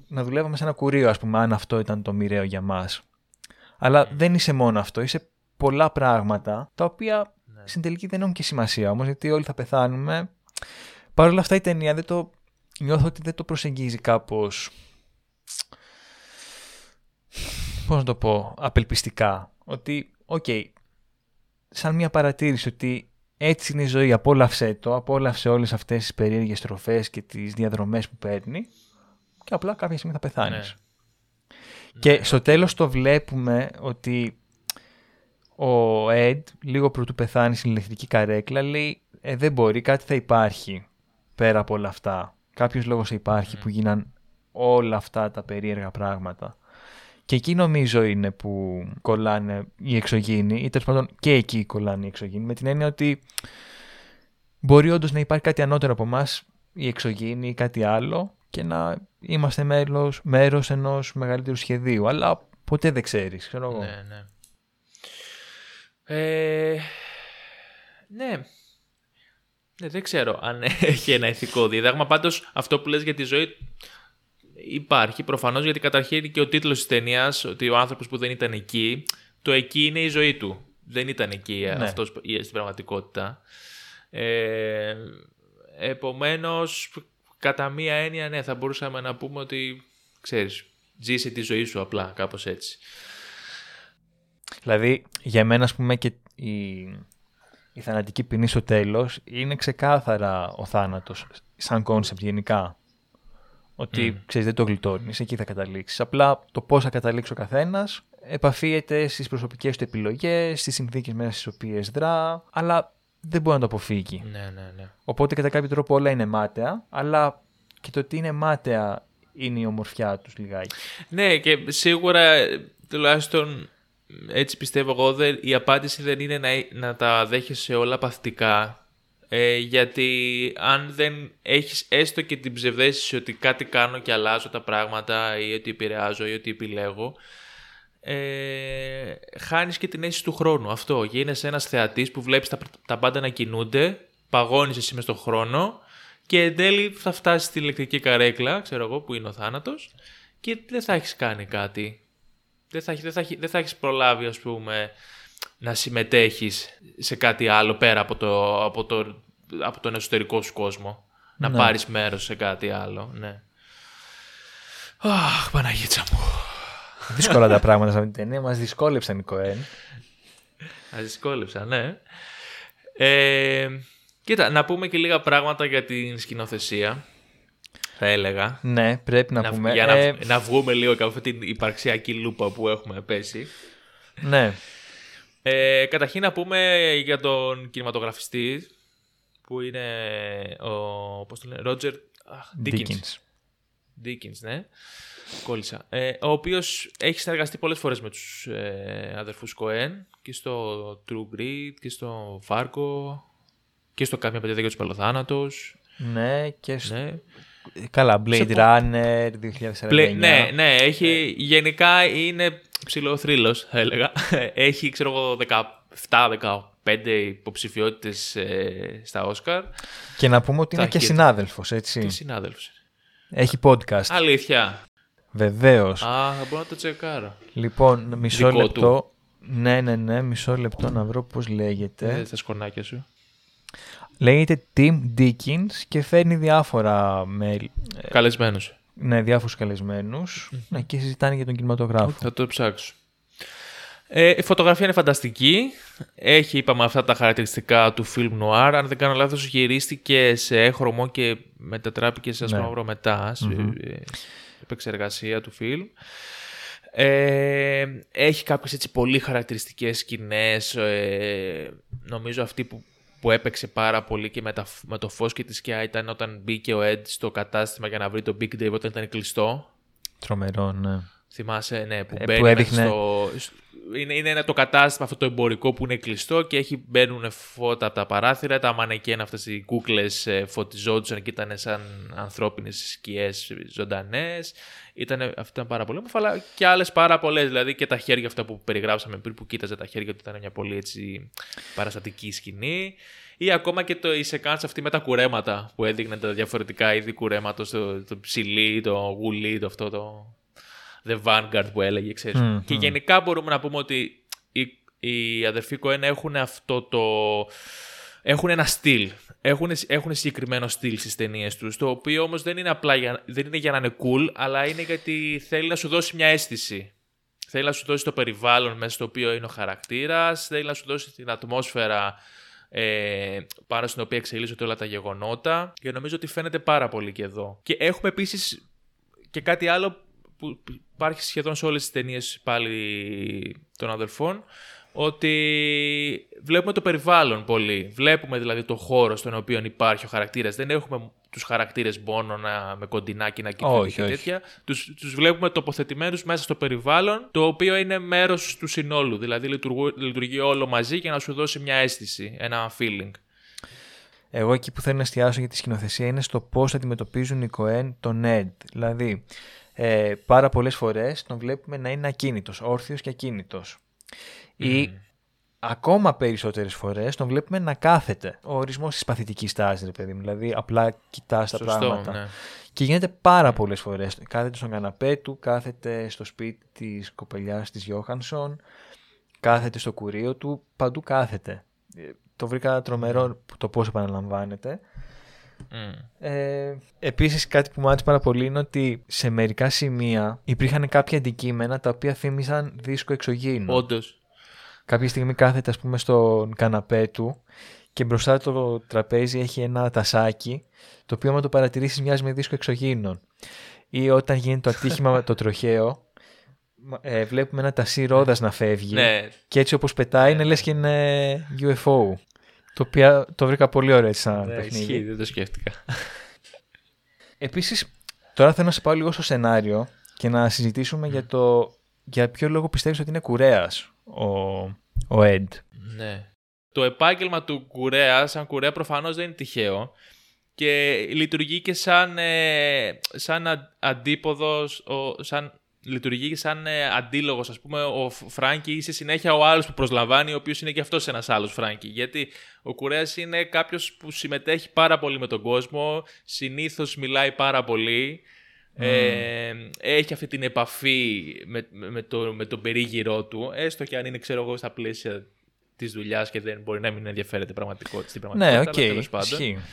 να δουλεύαμε σε ένα κουρίο, ας πούμε, αν αυτό ήταν το μοιραίο για μας. Αλλά δεν είσαι μόνο αυτό, είσαι πολλά πράγματα, τα οποία στην τελική δεν έχουν και σημασία όμως, γιατί όλοι θα πεθάνουμε. Παρ' όλα αυτά η ταινία δεν το, νιώθω ότι δεν το προσεγγίζει κάπως, πώς να το πω, απελπιστικά. Ότι, οκ, σαν μια παρατήρηση ότι έτσι είναι η ζωή, απόλαυσέ το, απόλαυσε όλες αυτές τις περίεργες στροφές και τις διαδρομές που παίρνει και απλά κάποια στιγμή θα πεθάνεις. Και στο τέλος το βλέπουμε ότι ο Ed, λίγο προτού πεθάνει στην ηλεκτρική καρέκλα, λέει ε, δεν μπορεί, κάτι θα υπάρχει πέρα από όλα αυτά. Κάποιος λόγος θα υπάρχει που γίναν όλα αυτά τα περίεργα πράγματα. Και εκεί νομίζω είναι που κολλάνε οι εξωγήινοι, ή τέλος πάντων και εκεί κολλάνε οι εξωγήινοι, με την έννοια ότι μπορεί όντως να υπάρχει κάτι ανώτερο από εμάς, οι εξωγήινοι ή κάτι άλλο, και να είμαστε μέλος, μέρος ενός μεγαλύτερου σχεδίου. Αλλά ποτέ δεν ξέρεις, ξέρω εγώ. Ναι, ναι. Ε, ναι. Ναι, δεν ξέρω αν έχει ένα ηθικό δίδαγμα. Πάντως αυτό που λες για τη ζωή υπάρχει προφανώς γιατί καταρχήν και ο τίτλος της ταινίας ότι ο άνθρωπος που δεν ήταν εκεί, το εκεί είναι η ζωή του. Δεν ήταν εκεί Ναι. αυτός στην πραγματικότητα. Ε, επομένως, κατά μία έννοια, ναι, θα μπορούσαμε να πούμε ότι, ξέρεις, ζήσε τη ζωή σου απλά, κάπως έτσι. Δηλαδή, για μένα, ας πούμε, και η, η θανατική ποινή στο τέλος είναι ξεκάθαρα ο θάνατος, σαν concept γενικά. Ότι, ξέρεις, δεν το γλιτώνεις, εκεί θα καταλήξεις. Απλά το πώς θα καταλήξει ο καθένας επαφίεται στις προσωπικές του επιλογές, στις συνθήκες μέσα στις οποίες δρά, αλλά δεν μπορεί να το αποφύγει. Ναι, ναι, ναι. Οπότε κατά κάποιο τρόπο όλα είναι μάταια, αλλά και το ότι είναι μάταια είναι η ομορφιά τους λιγάκι. Ναι, και σίγουρα ε, τουλάχιστον έτσι πιστεύω εγώ δεν, η απάντηση δεν είναι να, να τα δέχεσαι όλα παθητικά ε, γιατί αν δεν έχεις έστω και την ψευδέστηση ότι κάτι κάνω και αλλάζω τα πράγματα ή ότι επηρεάζω ή ότι επιλέγω ε, χάνεις και την αίσθηση του χρόνου. Αυτό γίνεσαι ένας θεατής που βλέπεις τα, τα πάντα να κινούνται παγώνεις εσύ μες στον χρόνο και εν τέλει θα φτάσεις στη ηλεκτρική καρέκλα ξέρω εγώ που είναι ο θάνατος και δεν θα έχεις κάνει κάτι δεν θα, έχεις- δεν, θα, έχεις- δεν θα έχεις προλάβει ας πούμε να συμμετέχεις σε κάτι άλλο πέρα από, το, από, το, από τον εσωτερικό σου κόσμο. Να Ναι. πάρεις μέρος σε κάτι άλλο, ναι. Αχ, Παναγίτσα μου. Δύσκολα τα πράγματα σε αυτήν την ταινία, μας δυσκόλεψαν οι Κοέν. Ας δυσκόλεψα, ναι. Ε, κοίτα, να πούμε και λίγα πράγματα για την σκηνοθεσία, θα έλεγα. Ναι, πρέπει να, να, πούμε. για ε, να, να βγούμε λίγο από αυτή την υπαρξιακή λούπα που έχουμε πέσει. ναι, Ε, καταρχήν να πούμε για τον κινηματογραφιστή που είναι ο πώς το λένε, Roger αχ, Dickens. Dickens. Dickens, ναι. Κόλλησα. Ε, ο οποίος έχει συνεργαστεί πολλές φορές με τους ε, αδερφούς Κοέν και στο True Grit και στο Fargo και στο Κάμια παιδιά και τους Πελοθάνατος. Ναι, και σ- Ναι. Καλά, Blade Σε πο- Runner 2049. Πλε- ναι, ναι, έχει, γενικά είναι ψηλό θρύλος, θα έλεγα. Έχει, ξέρω εγώ, 17-15 υποψηφιότητες ε, στα Όσκαρ Και να πούμε ότι Τα είναι και έχει- συνάδελφος, έτσι. και συνάδελφος. Έχει podcast. Αλήθεια. Βεβαίως. Α, θα μπορώ να το τσεκάρω. Λοιπόν, μισό Δικό λεπτό. Ναι, ναι, ναι, μισό λεπτό να βρω πώς λέγεται. Ε, τα σκορνάκια σου. Λέγεται Tim Dickens και φέρνει διάφορα μέλη. ε, Καλεσμένος. Ναι, διάφορους καλεσμένους. Ναι, και συζητάνε για τον κινηματογράφο. Θα το ψάξω. Ε, η φωτογραφία είναι φανταστική. Έχει, είπαμε, αυτά τα χαρακτηριστικά του film noir. Αν δεν κάνω λάθος, γυρίστηκε σε έχρωμο και μετατράπηκε σε Ναι. ασπρόμαυρο μετά, σε ε, επεξεργασία του film. Ε, έχει κάποιες έτσι πολύ χαρακτηριστικές σκηνές. Ε, νομίζω αυτή που, που έπαιξε πάρα πολύ και με, τα, με το φως και τη σκιά ήταν όταν μπήκε ο Ed στο κατάστημα για να βρει το Big Dave όταν ήταν κλειστό. Τρομερό, ναι. Θυμάσαι, ναι, που Ε, μπαίνει που έδειχνε- στο... Είναι, είναι ένα το κατάστημα αυτό το εμπορικό που είναι κλειστό και έχει, μπαίνουν φώτα από τα παράθυρα, τα μανεκέν αυτές οι κούκλες ε, φωτιζόντουσαν και ήταν σαν ανθρώπινες σκιές ζωντανές. Ήταν, αυτό ήταν πάρα πολύ όμορφο, αλλά και άλλες πάρα πολλές, δηλαδή και τα χέρια αυτά που περιγράψαμε πριν που κοίταζε τα χέρια του ήταν μια πολύ έτσι παραστατική σκηνή. Ή ακόμα και το, η σεκάνς αυτή με τα κουρέματα που έδειχνε τα διαφορετικά είδη κουρέματος, το, το ψηλί, το γουλί, το αυτό το, The Vanguard που έλεγε, ξέρεις. Μμμ, και μμμ. γενικά μπορούμε να πούμε ότι οι, οι αδερφοί Κοέν έχουν αυτό το... Έχουν ένα στυλ. Έχουν, έχουν συγκεκριμένο στυλ στις ταινίες τους, το οποίο όμως δεν είναι απλά για, δεν είναι για να είναι cool, αλλά είναι γιατί θέλει να σου δώσει μια αίσθηση. Θέλει να σου δώσει το περιβάλλον μέσα στο οποίο είναι ο χαρακτήρας, θέλει να σου δώσει την ατμόσφαιρα ε, πάνω στην οποία εξελίσσονται όλα τα γεγονότα και νομίζω ότι φαίνεται πάρα πολύ και εδώ. Και έχουμε επίσης και κάτι άλλο που υπάρχει σχεδόν σε όλες τις ταινίες πάλι των αδελφών ότι βλέπουμε το περιβάλλον πολύ. Βλέπουμε δηλαδή το χώρο στον οποίο υπάρχει ο χαρακτήρας. Δεν έχουμε τους χαρακτήρες μόνο να, με κοντινάκι να κοιτούν Όχι, και όχι. τέτοια. Τους, τους βλέπουμε τοποθετημένους μέσα στο περιβάλλον το οποίο είναι μέρος του συνόλου. Δηλαδή λειτουργού- λειτουργεί όλο μαζί για να σου δώσει μια αίσθηση, ένα feeling. Εγώ εκεί που θέλω να εστιάσω για τη σκηνοθεσία είναι στο πώς αντιμετωπίζουν οι Κοέν τον Ed. Δηλαδή, ε, πάρα πολλές φορές τον βλέπουμε να είναι ακίνητος, όρθιος και ακίνητος. Ή ακόμα περισσότερες φορές τον βλέπουμε να κάθεται. Ο ορισμός της παθητικής τάσης, ρε παιδί μου. Δηλαδή, απλά κοιτάς τα Σωστό, πράγματα. ναι. Και γίνεται πάρα πολλές φορές. Κάθεται στον καναπέ του, κάθεται στο σπίτι της κοπελιάς της Γιώχανσον, κάθεται στο κουρίο του, παντού κάθεται. Ε, Το βρήκα τρομερό το πώς επαναλαμβάνεται. Μμ. Ε, επίσης κάτι που μου άρεσε πάρα πολύ είναι ότι σε μερικά σημεία υπήρχαν κάποια αντικείμενα τα οποία θύμιζαν δίσκο εξωγήινο. Όντως. Κάποια στιγμή κάθεται ας πούμε στον καναπέ του και μπροστά το τραπέζι έχει ένα τασάκι το οποίο άμα το παρατηρήσεις μοιάζει με δίσκο εξωγήινων. Ή όταν γίνεται το ατύχημα με το τροχαίο μα- ε, βλέπουμε ένα τασί ρόδας να φεύγει Ναι, και έτσι όπως πετάει είναι λες και είναι UFO. Το οποίο το βρήκα πολύ ωραίο έτσι σαν ναι, παιχνίδι. ισχύει, δεν το σκέφτηκα. Επίσης, τώρα θέλω να σε πάω λίγο στο σενάριο και να συζητήσουμε για το για ποιο λόγο πιστεύεις ότι είναι κουρέας ο, ο Ed. Ναι. Το επάγγελμα του κουρέας, σαν κουρέα, προφανώς δεν είναι τυχαίο και λειτουργεί και σαν, ε, σαν α- αντίποδος, ο, σαν, λειτουργεί και σαν ε, αντίλογος, ας πούμε, ο Φ- Φράγκη ή σε συνέχεια ο άλλος που προσλαμβάνει, ο οποίος είναι και αυτός ένας άλλος Φράγκη. Γιατί ο κουρέας είναι κάποιος που συμμετέχει πάρα πολύ με τον κόσμο, συνήθως μιλάει πάρα πολύ, ε, έχει αυτή την επαφή με, με, με το, με τον περίγυρό του, έστω και αν είναι, ξέρω εγώ, στα πλαίσια της δουλειάς και δεν μπορεί να μην ενδιαφέρεται πραγματικότητα, στην Ναι, πραγματικότητα, οκ. αλλά τέλος πάντων.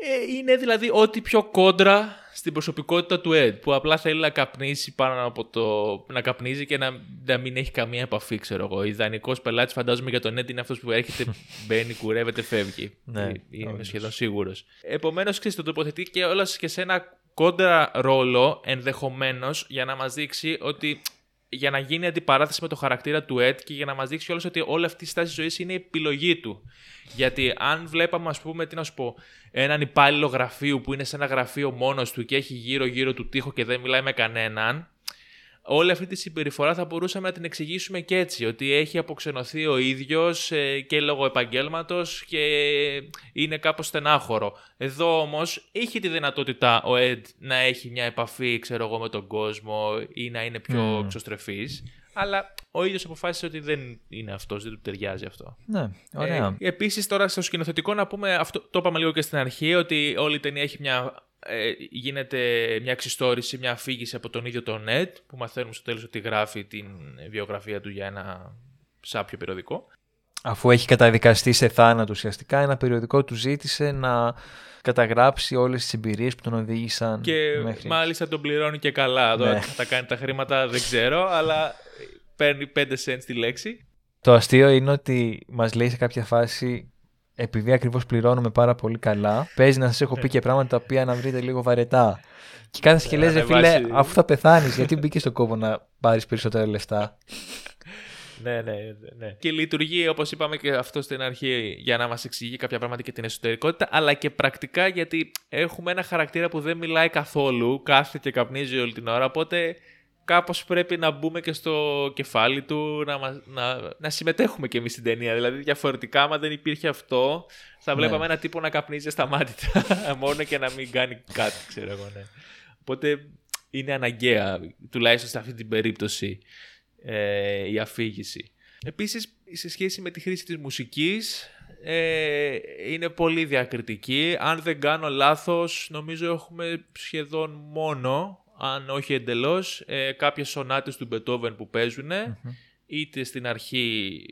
Ισχύει. Ε, είναι δηλαδή ό,τι πιο κόντρα στην προσωπικότητα του Ed, που απλά θέλει να καπνίσει πάνω από το. να καπνίζει και να, να μην έχει καμία επαφή, ξέρω εγώ. Ιδανικός πελάτης, φαντάζομαι για τον Ed είναι αυτός που έρχεται, μπαίνει, κουρεύεται, φεύγει. Ναι, Ε, Είμαι όντως. σχεδόν σίγουρος. Επομένως, ξέρεις, το τοποθετεί κιόλας και σε ένα κόντρα ρόλο ενδεχομένως για να μας δείξει ότι για να γίνει αντιπαράθεση με το χαρακτήρα του Ed και για να μας δείξει όλος ότι όλη αυτή η στάση ζωής είναι η επιλογή του. Γιατί αν βλέπαμε, ας πούμε, τι να σου πω, έναν υπάλληλο γραφείου που είναι σε ένα γραφείο μόνος του και έχει γύρω-γύρω του τοίχο και δεν μιλάει με κανέναν, όλη αυτή τη συμπεριφορά θα μπορούσαμε να την εξηγήσουμε και έτσι, ότι έχει αποξενωθεί ο ίδιος ε, και λόγω επαγγέλματος και είναι κάπως στενάχωρο. Εδώ όμως είχε τη δυνατότητα ο Ed να έχει μια επαφή, ξέρω εγώ, με τον κόσμο ή να είναι πιο Μμμ. εξωστρεφής, αλλά ο ίδιος αποφάσισε ότι δεν είναι αυτός, δεν του ταιριάζει αυτό. Ναι, ωραία. Ε, Επίσης, τώρα στο σκηνοθετικό να πούμε, αυτό το είπαμε λίγο και στην αρχή, ότι όλη η ταινία έχει μια. Ε, γίνεται μια εξιστόρηση, μια αφήγηση από τον ίδιο τον Ned, που μαθαίνουμε στο τέλος ότι γράφει την βιογραφία του για ένα σάπιο περιοδικό. Αφού έχει καταδικαστεί σε θάνατο ουσιαστικά, ένα περιοδικό του ζήτησε να καταγράψει όλες τις εμπειρίες που τον οδήγησαν Και μέχρι... μάλιστα τον πληρώνει και καλά. Τώρα Ναι. τι θα τα κάνει τα χρήματα δεν ξέρω, αλλά παίρνει 5 cents τη λέξη. Το αστείο είναι ότι μας λέει σε κάποια φάση επειδή ακριβώς πληρώνουμε πάρα πολύ καλά, παίζει να σας έχω πει και πράγματα τα οποία να βρείτε λίγο βαρετά. Και κάθεσαι και Ναι, λες, ρε φίλε, ανεβάσει- αφού θα πεθάνεις, γιατί μπήκες στον κόπο να πάρεις περισσότερα λεφτά; Ναι, ναι, ναι. Και λειτουργεί, όπως είπαμε και αυτό στην αρχή, για να μας εξηγεί κάποια πράγματα και την εσωτερικότητα, αλλά και πρακτικά γιατί έχουμε ένα χαρακτήρα που δεν μιλάει καθόλου, κάθεται και καπνίζει όλη την ώρα, οπότε κάπως πρέπει να μπούμε και στο κεφάλι του, να, να, να συμμετέχουμε και εμείς στην ταινία. Δηλαδή διαφορετικά, άμα δεν υπήρχε αυτό, θα ναι. βλέπαμε ένα τύπο να καπνίζει στα μάτια μόνο και να μην κάνει κάτι, ξέρω εγώ, ναι. Οπότε είναι αναγκαία, τουλάχιστον σε αυτή την περίπτωση, ε, η αφήγηση. Επίσης, σε σχέση με τη χρήση της μουσικής, ε, είναι πολύ διακριτική. Αν δεν κάνω λάθος, νομίζω έχουμε σχεδόν μόνο αν όχι εντελώς, ε, κάποιες σονάτες του Μπετόβεν που παιζουν είτε στην αρχή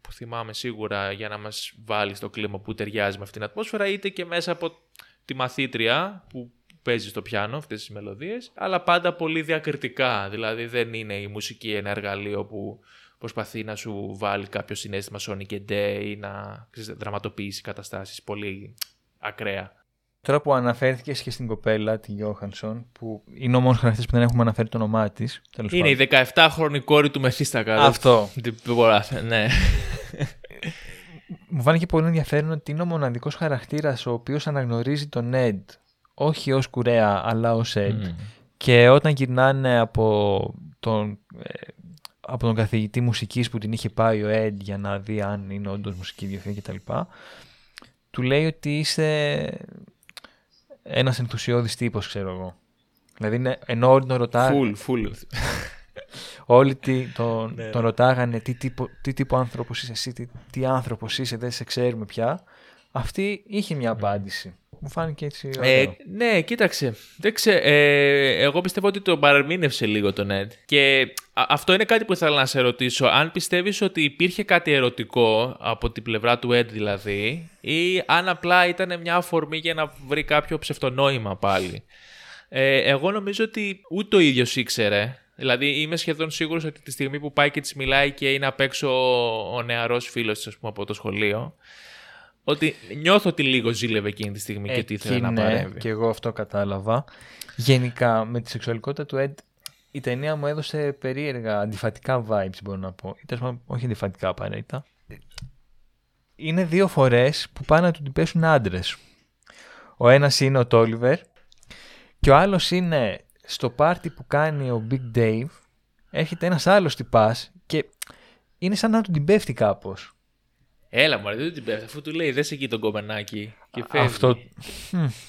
που θυμάμαι σίγουρα για να μας βάλει στο κλίμα που ταιριάζει με αυτήν την ατμόσφαιρα, είτε και μέσα από τη μαθήτρια που παίζει στο πιάνο αυτές τις μελωδίες, αλλά πάντα πολύ διακριτικά, δηλαδή δεν είναι η μουσική ένα εργαλείο που προσπαθεί να σου βάλει κάποιο συνέστημα Sonic and Day ή να δραματοποιήσει καταστάσεις πολύ ακραία. Τώρα που αναφέρθηκε και στην κοπέλα, τη Γιώχανσον, που είναι ο μόνος χαρακτήρας που δεν έχουμε αναφέρει το όνομά της. Είναι η 17χρονη κόρη του Μεθύστακα. Αυτό. ναι. Μου φάνηκε πολύ ενδιαφέρον ότι είναι ο μοναδικός χαρακτήρας ο οποίος αναγνωρίζει τον Ed όχι ως κουρέα, αλλά ως Ed. Και όταν γυρνάνε από τον, ε, από τον καθηγητή μουσικής που την είχε πάει ο Ed για να δει αν είναι όντως μουσική διευθύντρια κτλ. Του λέει ότι είσαι ένας ενθουσιώδης τύπος, ξέρω εγώ. Δηλαδή, ενώ όλοι τον ρωτάγανε... Φουλ, φουλ. όλοι τον, ναι, τον ναι. ρωτάγανε τι τύπο, τι τύπο άνθρωπος είσαι εσύ, τι, τι άνθρωπος είσαι, δεν σε ξέρουμε πια. Αυτή είχε μια απάντηση. Μου φάνηκε έτσι. Ε, ναι, κοίταξε. Δεν ξέ, ε, εγώ πιστεύω ότι τον παρεμήνευσε λίγο τον Ed. Και αυτό είναι κάτι που ήθελα να σε ρωτήσω. Αν πιστεύεις ότι υπήρχε κάτι ερωτικό από την πλευρά του Ed δηλαδή, ή αν απλά ήταν μια αφορμή για να βρει κάποιο ψευτονόημα πάλι. Ε, εγώ νομίζω ότι ούτε ο ίδιος ήξερε. Δηλαδή είμαι σχεδόν σίγουρος ότι τη στιγμή που πάει και της μιλάει και είναι απ' έξω ο, ο νεαρός φίλος της από το σχολείο, ότι νιώθω ότι λίγο ζήλευε εκείνη τη στιγμή και τι ήθελε να παρέμβει. Και εγώ αυτό κατάλαβα. Γενικά με τη σεξουαλικότητα του Ed η ταινία μου έδωσε περίεργα αντιφατικά vibes μπορώ να πω. Ή όχι αντιφατικά απαραίτητα. Είναι δύο φορές που πάνε να του την πέσουν άντρες. Ο ένας είναι ο Τόλιβερ και ο άλλος είναι στο πάρτι που κάνει ο Big Dave έρχεται ένας άλλος τυπάς και είναι σαν να του την πέφτει κάπως. Έλα μου, δεν την πέφτει. Αφού του λέει, δες εκεί το γκομενάκι. Και φεύγει. Αυτό.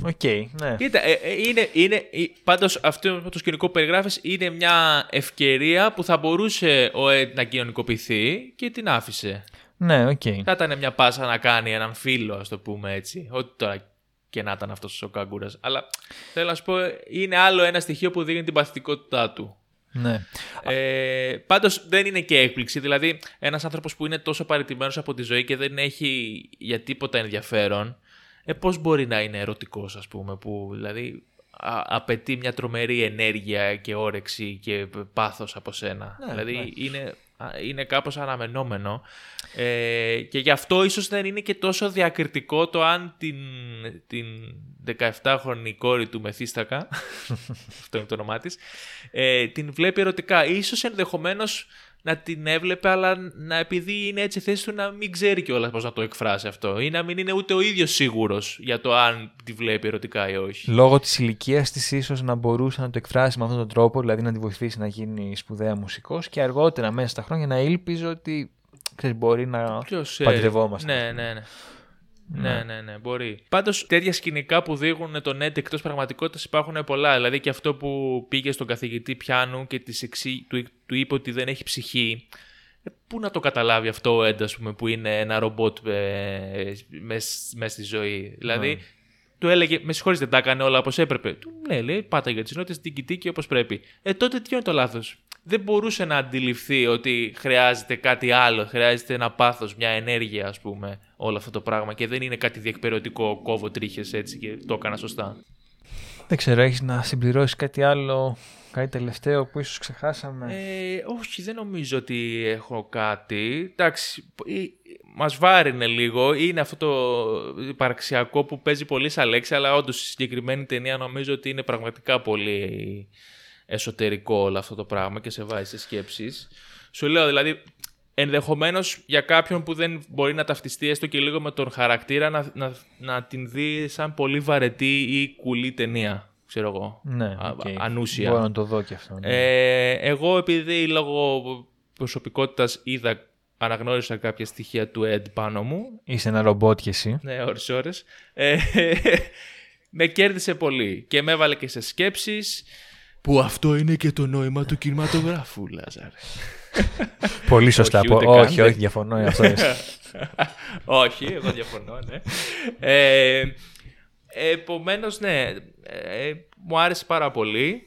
Ok, okay, ναι. Κοίτα, ε, ε, είναι, είναι, πάντως αυτό το σκηνικό που περιγράφεις είναι μια ευκαιρία που θα μπορούσε ο Ed να κοινωνικοποιηθεί και την άφησε. Ναι, ok. Okay. Θα ήταν μια πάσα να κάνει έναν φίλο, ας το πούμε έτσι. Ό,τι τώρα και να ήταν αυτός ο κάγκουρα. Αλλά θέλω να σου πω, είναι άλλο ένα στοιχείο που δίνει την παθητικότητά του. Ναι. Ε, Πάντως δεν είναι και έκπληξη. Δηλαδή, ένας άνθρωπος που είναι τόσο παραιτημένος από τη ζωή και δεν έχει για τίποτα ενδιαφέρον, ε, πώς μπορεί να είναι ερωτικός, ας πούμε, που δηλαδή απαιτεί μια τρομερή ενέργεια και όρεξη και πάθος από σένα. Ναι, δηλαδή ναι. είναι είναι κάπως αναμενόμενο ε, και γι' αυτό ίσως δεν είναι και τόσο διακριτικό το αν την, την 17χρονη κόρη του Μεθύστακα, αυτό είναι το όνομά της, ε, την βλέπει ερωτικά. Ίσως ενδεχομένως να την έβλεπε, αλλά να επειδή είναι έτσι θέση του να μην ξέρει κιόλας πώς να το εκφράσει αυτό. Ή να μην είναι ούτε ο ίδιος σίγουρος για το αν τη βλέπει ερωτικά ή όχι. Λόγω της ηλικίας της, ίσως να μπορούσε να το εκφράσει με αυτόν τον τρόπο, δηλαδή να τη βοηθήσει να γίνει σπουδαία μουσικός και αργότερα μέσα στα χρόνια να ήλπιζε ότι ξέρεις, μπορεί να παντρευόμαστε. Ναι, ναι, ναι. Ναι. ναι, ναι, ναι, μπορεί. Πάντως τέτοια σκηνικά που δείχνουν τον Ed εκτός πραγματικότητας υπάρχουν πολλά. Δηλαδή και αυτό που πήγε στον καθηγητή πιάνου και της εξή, του, του είπε ότι δεν έχει ψυχή. Ε, πού να το καταλάβει αυτό ο Ed, ας πούμε, που είναι ένα ρομπότ ε, μέσα στη ζωή. Δηλαδή, ναι. του έλεγε, με συγχωρείτε, δεν τα έκανε όλα όπως έπρεπε. Του λέει, λέει, πάτα για τις νότε, την κοιτήκη όπως πρέπει. Ε, τότε τι είναι το λάθος; Δεν μπορούσε να αντιληφθεί ότι χρειάζεται κάτι άλλο, χρειάζεται ένα πάθος, μια ενέργεια ας πούμε όλο αυτό το πράγμα και δεν είναι κάτι διεκπαιρεωτικό κόβω τρίχες έτσι και το έκανα σωστά. Δεν ξέρω, έχεις να συμπληρώσεις κάτι άλλο, κάτι τελευταίο που ίσως ξεχάσαμε; Ε, όχι, δεν νομίζω ότι έχω κάτι. Εντάξει, μας βάρινε λίγο. Είναι αυτό το υπαρξιακό που παίζει πολύ σαν λέξη, αλλά όντως η συγκεκριμένη ταινία νομίζω ότι είναι πραγματικά πολύ εσωτερικό όλο αυτό το πράγμα και σε βάζει σε σκέψεις. Σου λέω δηλαδή, ενδεχομένως για κάποιον που δεν μπορεί να ταυτιστεί έστω και λίγο με τον χαρακτήρα να, να, να την δει σαν πολύ βαρετή ή κουλή ταινία. ξέρω εγώ, Ναι, α- οκ. ανούσια. Μπορώ να το δω και αυτό. ναι. Ε, εγώ επειδή λόγω προσωπικότητας είδα, αναγνώρισα κάποια στοιχεία του Ed πάνω μου, Είσαι ένα ρομπότ κι εσύ. ναι, ώρες ώρες, ε, με κέρδισε πολύ και με έβαλε και σε σκέψεις που αυτό είναι και το νόημα του κινηματογράφου, Λάζαρε. Πολύ σωστά. Όχι, πω- ούτε όχι, καν. όχι, διαφωνώ. Αυτό είναι. Όχι, εγώ διαφωνώ, ναι. Ε, επομένως, ναι, ε, μου άρεσε πάρα πολύ.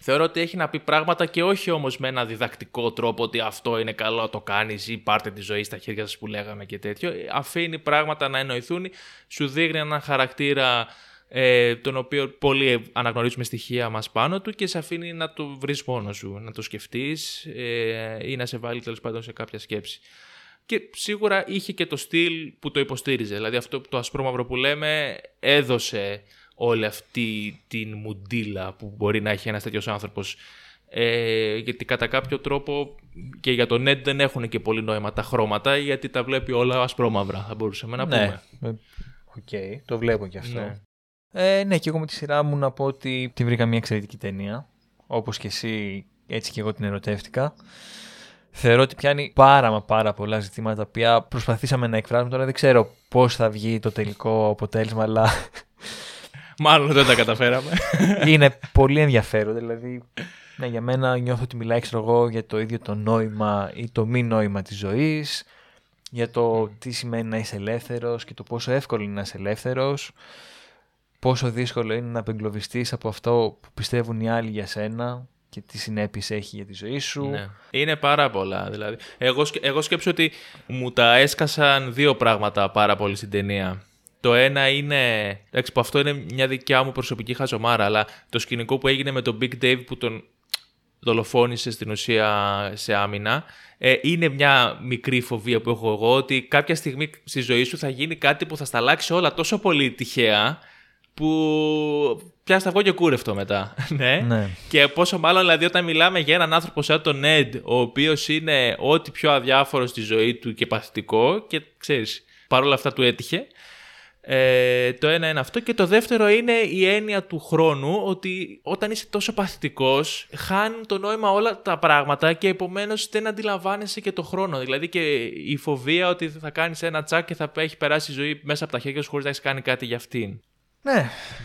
Θεωρώ ότι έχει να πει πράγματα και όχι όμως με ένα διδακτικό τρόπο ότι αυτό είναι καλό, το κάνεις ή πάρτε τη ζωή στα χέρια σας που λέγαμε και τέτοιο. Ε, Αφήνει πράγματα να εννοηθούν, σου δείχνει έναν χαρακτήρα ε, τον οποίο πολύ αναγνωρίζουμε στοιχεία μας πάνω του και σε αφήνει να το βρεις μόνος σου, να το σκεφτείς ε, ή να σε βάλει τέλος πάντων σε κάποια σκέψη. Και σίγουρα είχε και το στυλ που το υποστήριζε. Δηλαδή αυτό το ασπρόμαυρο που λέμε έδωσε όλη αυτή την μουντίλα που μπορεί να έχει ένας τέτοιος άνθρωπος. Ε, γιατί κατά κάποιο τρόπο και για τον Ned δεν έχουν και πολύ νόημα τα χρώματα γιατί τα βλέπει όλα ασπρόμαυρα θα μπορούσαμε να ναι. πούμε. Ε, Οκ, το βλέπω κι αυτό. Ναι. Ε, ναι, και εγώ με τη σειρά μου να πω ότι τη βρήκα μια εξαιρετική ταινία. Όπως και εσύ, έτσι και εγώ την ερωτεύτηκα. Θεωρώ ότι πιάνει πάρα μα πάρα πολλά ζητήματα τα οποία προσπαθήσαμε να εκφράσουμε. Τώρα δεν ξέρω πώς θα βγει το τελικό αποτέλεσμα, αλλά Μάλλον δεν τα καταφέραμε. είναι πολύ ενδιαφέρον. Δηλαδή, ναι, για μένα νιώθω ότι μιλάει, ξέρω εγώ, για το ίδιο το νόημα ή το μη νόημα της ζωής, για το τι σημαίνει να είσαι ελεύθερος και το πόσο εύκολο είναι να είσαι ελεύθερος, πόσο δύσκολο είναι να απεγκλωβιστείς από αυτό που πιστεύουν οι άλλοι για σένα και τι συνέπειες έχει για τη ζωή σου. Ναι. Είναι πάρα πολλά. Δηλαδή. Εγώ, σκε- εγώ σκέψω ότι μου τα έσκασαν δύο πράγματα πάρα πολύ στην ταινία. Το ένα είναι. Εντάξει, που αυτό είναι μια δικιά μου προσωπική χαζομάρα, αλλά το σκηνικό που έγινε με τον Big Dave που τον δολοφόνησε στην ουσία σε άμυνα. Ε, είναι μια μικρή φοβία που έχω εγώ ότι κάποια στιγμή στη ζωή σου θα γίνει κάτι που θα στα αλλάξει όλα τόσο πολύ τυχαία που πιάσει τα βγω και κούρευτο μετά. ναι. Ναι. Και πόσο μάλλον δηλαδή όταν μιλάμε για έναν άνθρωπο σαν τον Ned, ο οποίος είναι ό,τι πιο αδιάφορος στη ζωή του και παθητικό και ξέρεις, παρόλα αυτά του έτυχε. Ε, το ένα είναι αυτό και το δεύτερο είναι η έννοια του χρόνου ότι όταν είσαι τόσο παθητικός χάνουν το νόημα όλα τα πράγματα και επομένως δεν αντιλαμβάνεσαι και το χρόνο. Δηλαδή και η φοβία ότι θα κάνεις ένα τσάκ και θα έχει περάσει η ζωή μέσα από τα χέρια σου χωρίς να έχεις κάνει κάτι για αυτήν.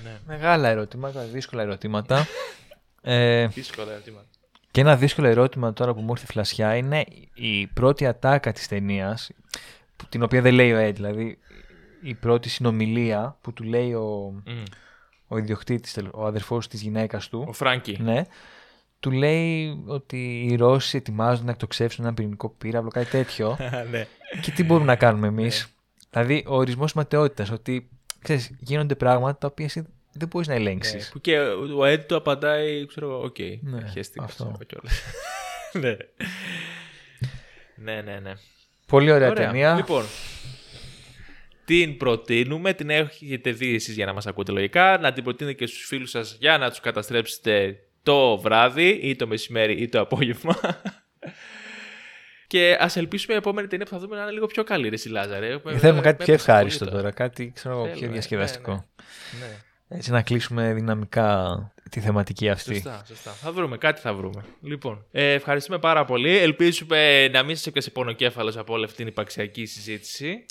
Ναι, μεγάλα ερωτήματα, δύσκολα ερωτήματα. ε, Δύσκολα ερωτήματα. Και ένα δύσκολο ερώτημα τώρα που μου ήρθε φλασιά είναι η πρώτη ατάκα της ταινίας, την οποία δεν λέει ο Ed, δηλαδή η πρώτη συνομιλία που του λέει ο, Μμ. ο ιδιοκτήτης, τελ- ο αδερφός της γυναίκας του, Ο Φράγκη. ναι, του λέει ότι οι Ρώσοι ετοιμάζουν να εκτοξεύσουν ένα πυρηνικό πύραυλο, κάτι τέτοιο. ναι. και τι μπορούμε να κάνουμε εμείς. δηλαδή ο ορισμός ματαιότητας, ότι ξέρεις, γίνονται πράγματα τα οποία εσύ δεν μπορείς να ελέγξεις. Που και ο Ed του απαντάει, ξέρω εγώ, οκ. Ναι, χέστηκα, αυτό. ξέρω κιόλας. ναι. ναι, ναι, ναι. Πολύ ωραία, ταινία. Λοιπόν, την προτείνουμε, την έχετε δει εσείς για να μας ακούτε λογικά, να την προτείνετε και στους φίλους σας για να τους καταστρέψετε το βράδυ ή το μεσημέρι ή το απόγευμα. Και ας ελπίσουμε η επόμενη ταινία που θα δούμε να είναι λίγο πιο καλή, ρε Σιλάζαρε. Ε, Θέλουμε κάτι πιο ευχάριστο τώρα, κάτι ξέρω, εγώ, πιο Θέλουμε, διασκεδαστικό. ναι, ναι. Έτσι να κλείσουμε δυναμικά τη θεματική αυτή. Σωστά, σωστά. Θα βρούμε, κάτι θα βρούμε. Λοιπόν, ε, ευχαριστούμε πάρα πολύ. Ελπίζουμε να μην σα έπιασε πονοκέφαλος από όλη αυτή την υπαρξιακή συζήτηση.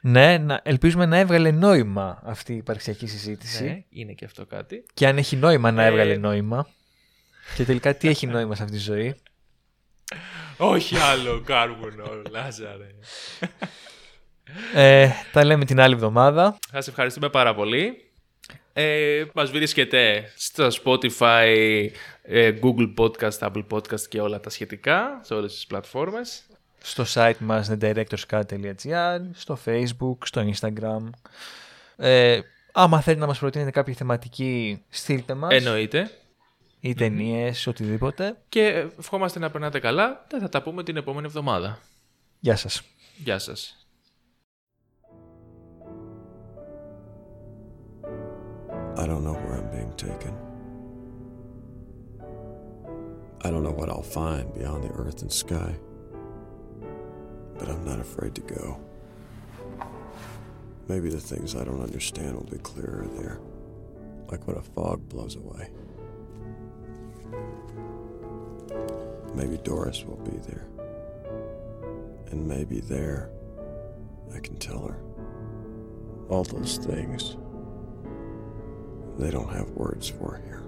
Ναι, να, ελπίζουμε να έβγαλε νόημα αυτή η υπαρξιακή συζήτηση. Ναι, είναι και αυτό κάτι. Και αν έχει νόημα να Ε, έβγαλε νόημα. Και τελικά τι έχει νόημα σε αυτή τη ζωή. Όχι άλλο κάρβουνο, Λάζαρε. Ε, τα λέμε την άλλη εβδομάδα. Σας ευχαριστούμε πάρα πολύ. Ε, μας βρίσκεται στο Spotify, ε, Google Podcast, Apple Podcast και όλα τα σχετικά σε όλες τις πλατφόρμες. Στο site μας thedirectorscut.gr, στο facebook, στο instagram. Ε, άμα θέλετε να μας προτείνετε κάποια θεματική, στείλτε μας. Εννοείται. Ή ταινίε, οτιδήποτε. Και ευχόμαστε να περνάτε καλά. Δεν θα τα πούμε την επόμενη εβδομάδα. Γεια σας. Γεια σας. I don't know where I'm being taken. I don't know what I'll find beyond the earth and sky. But I'm not afraid to go. Maybe the things I don't understand will be clearer there. like when a fog blows away. Maybe Doris will be there. And maybe there I can tell her all those things they don't have words for here.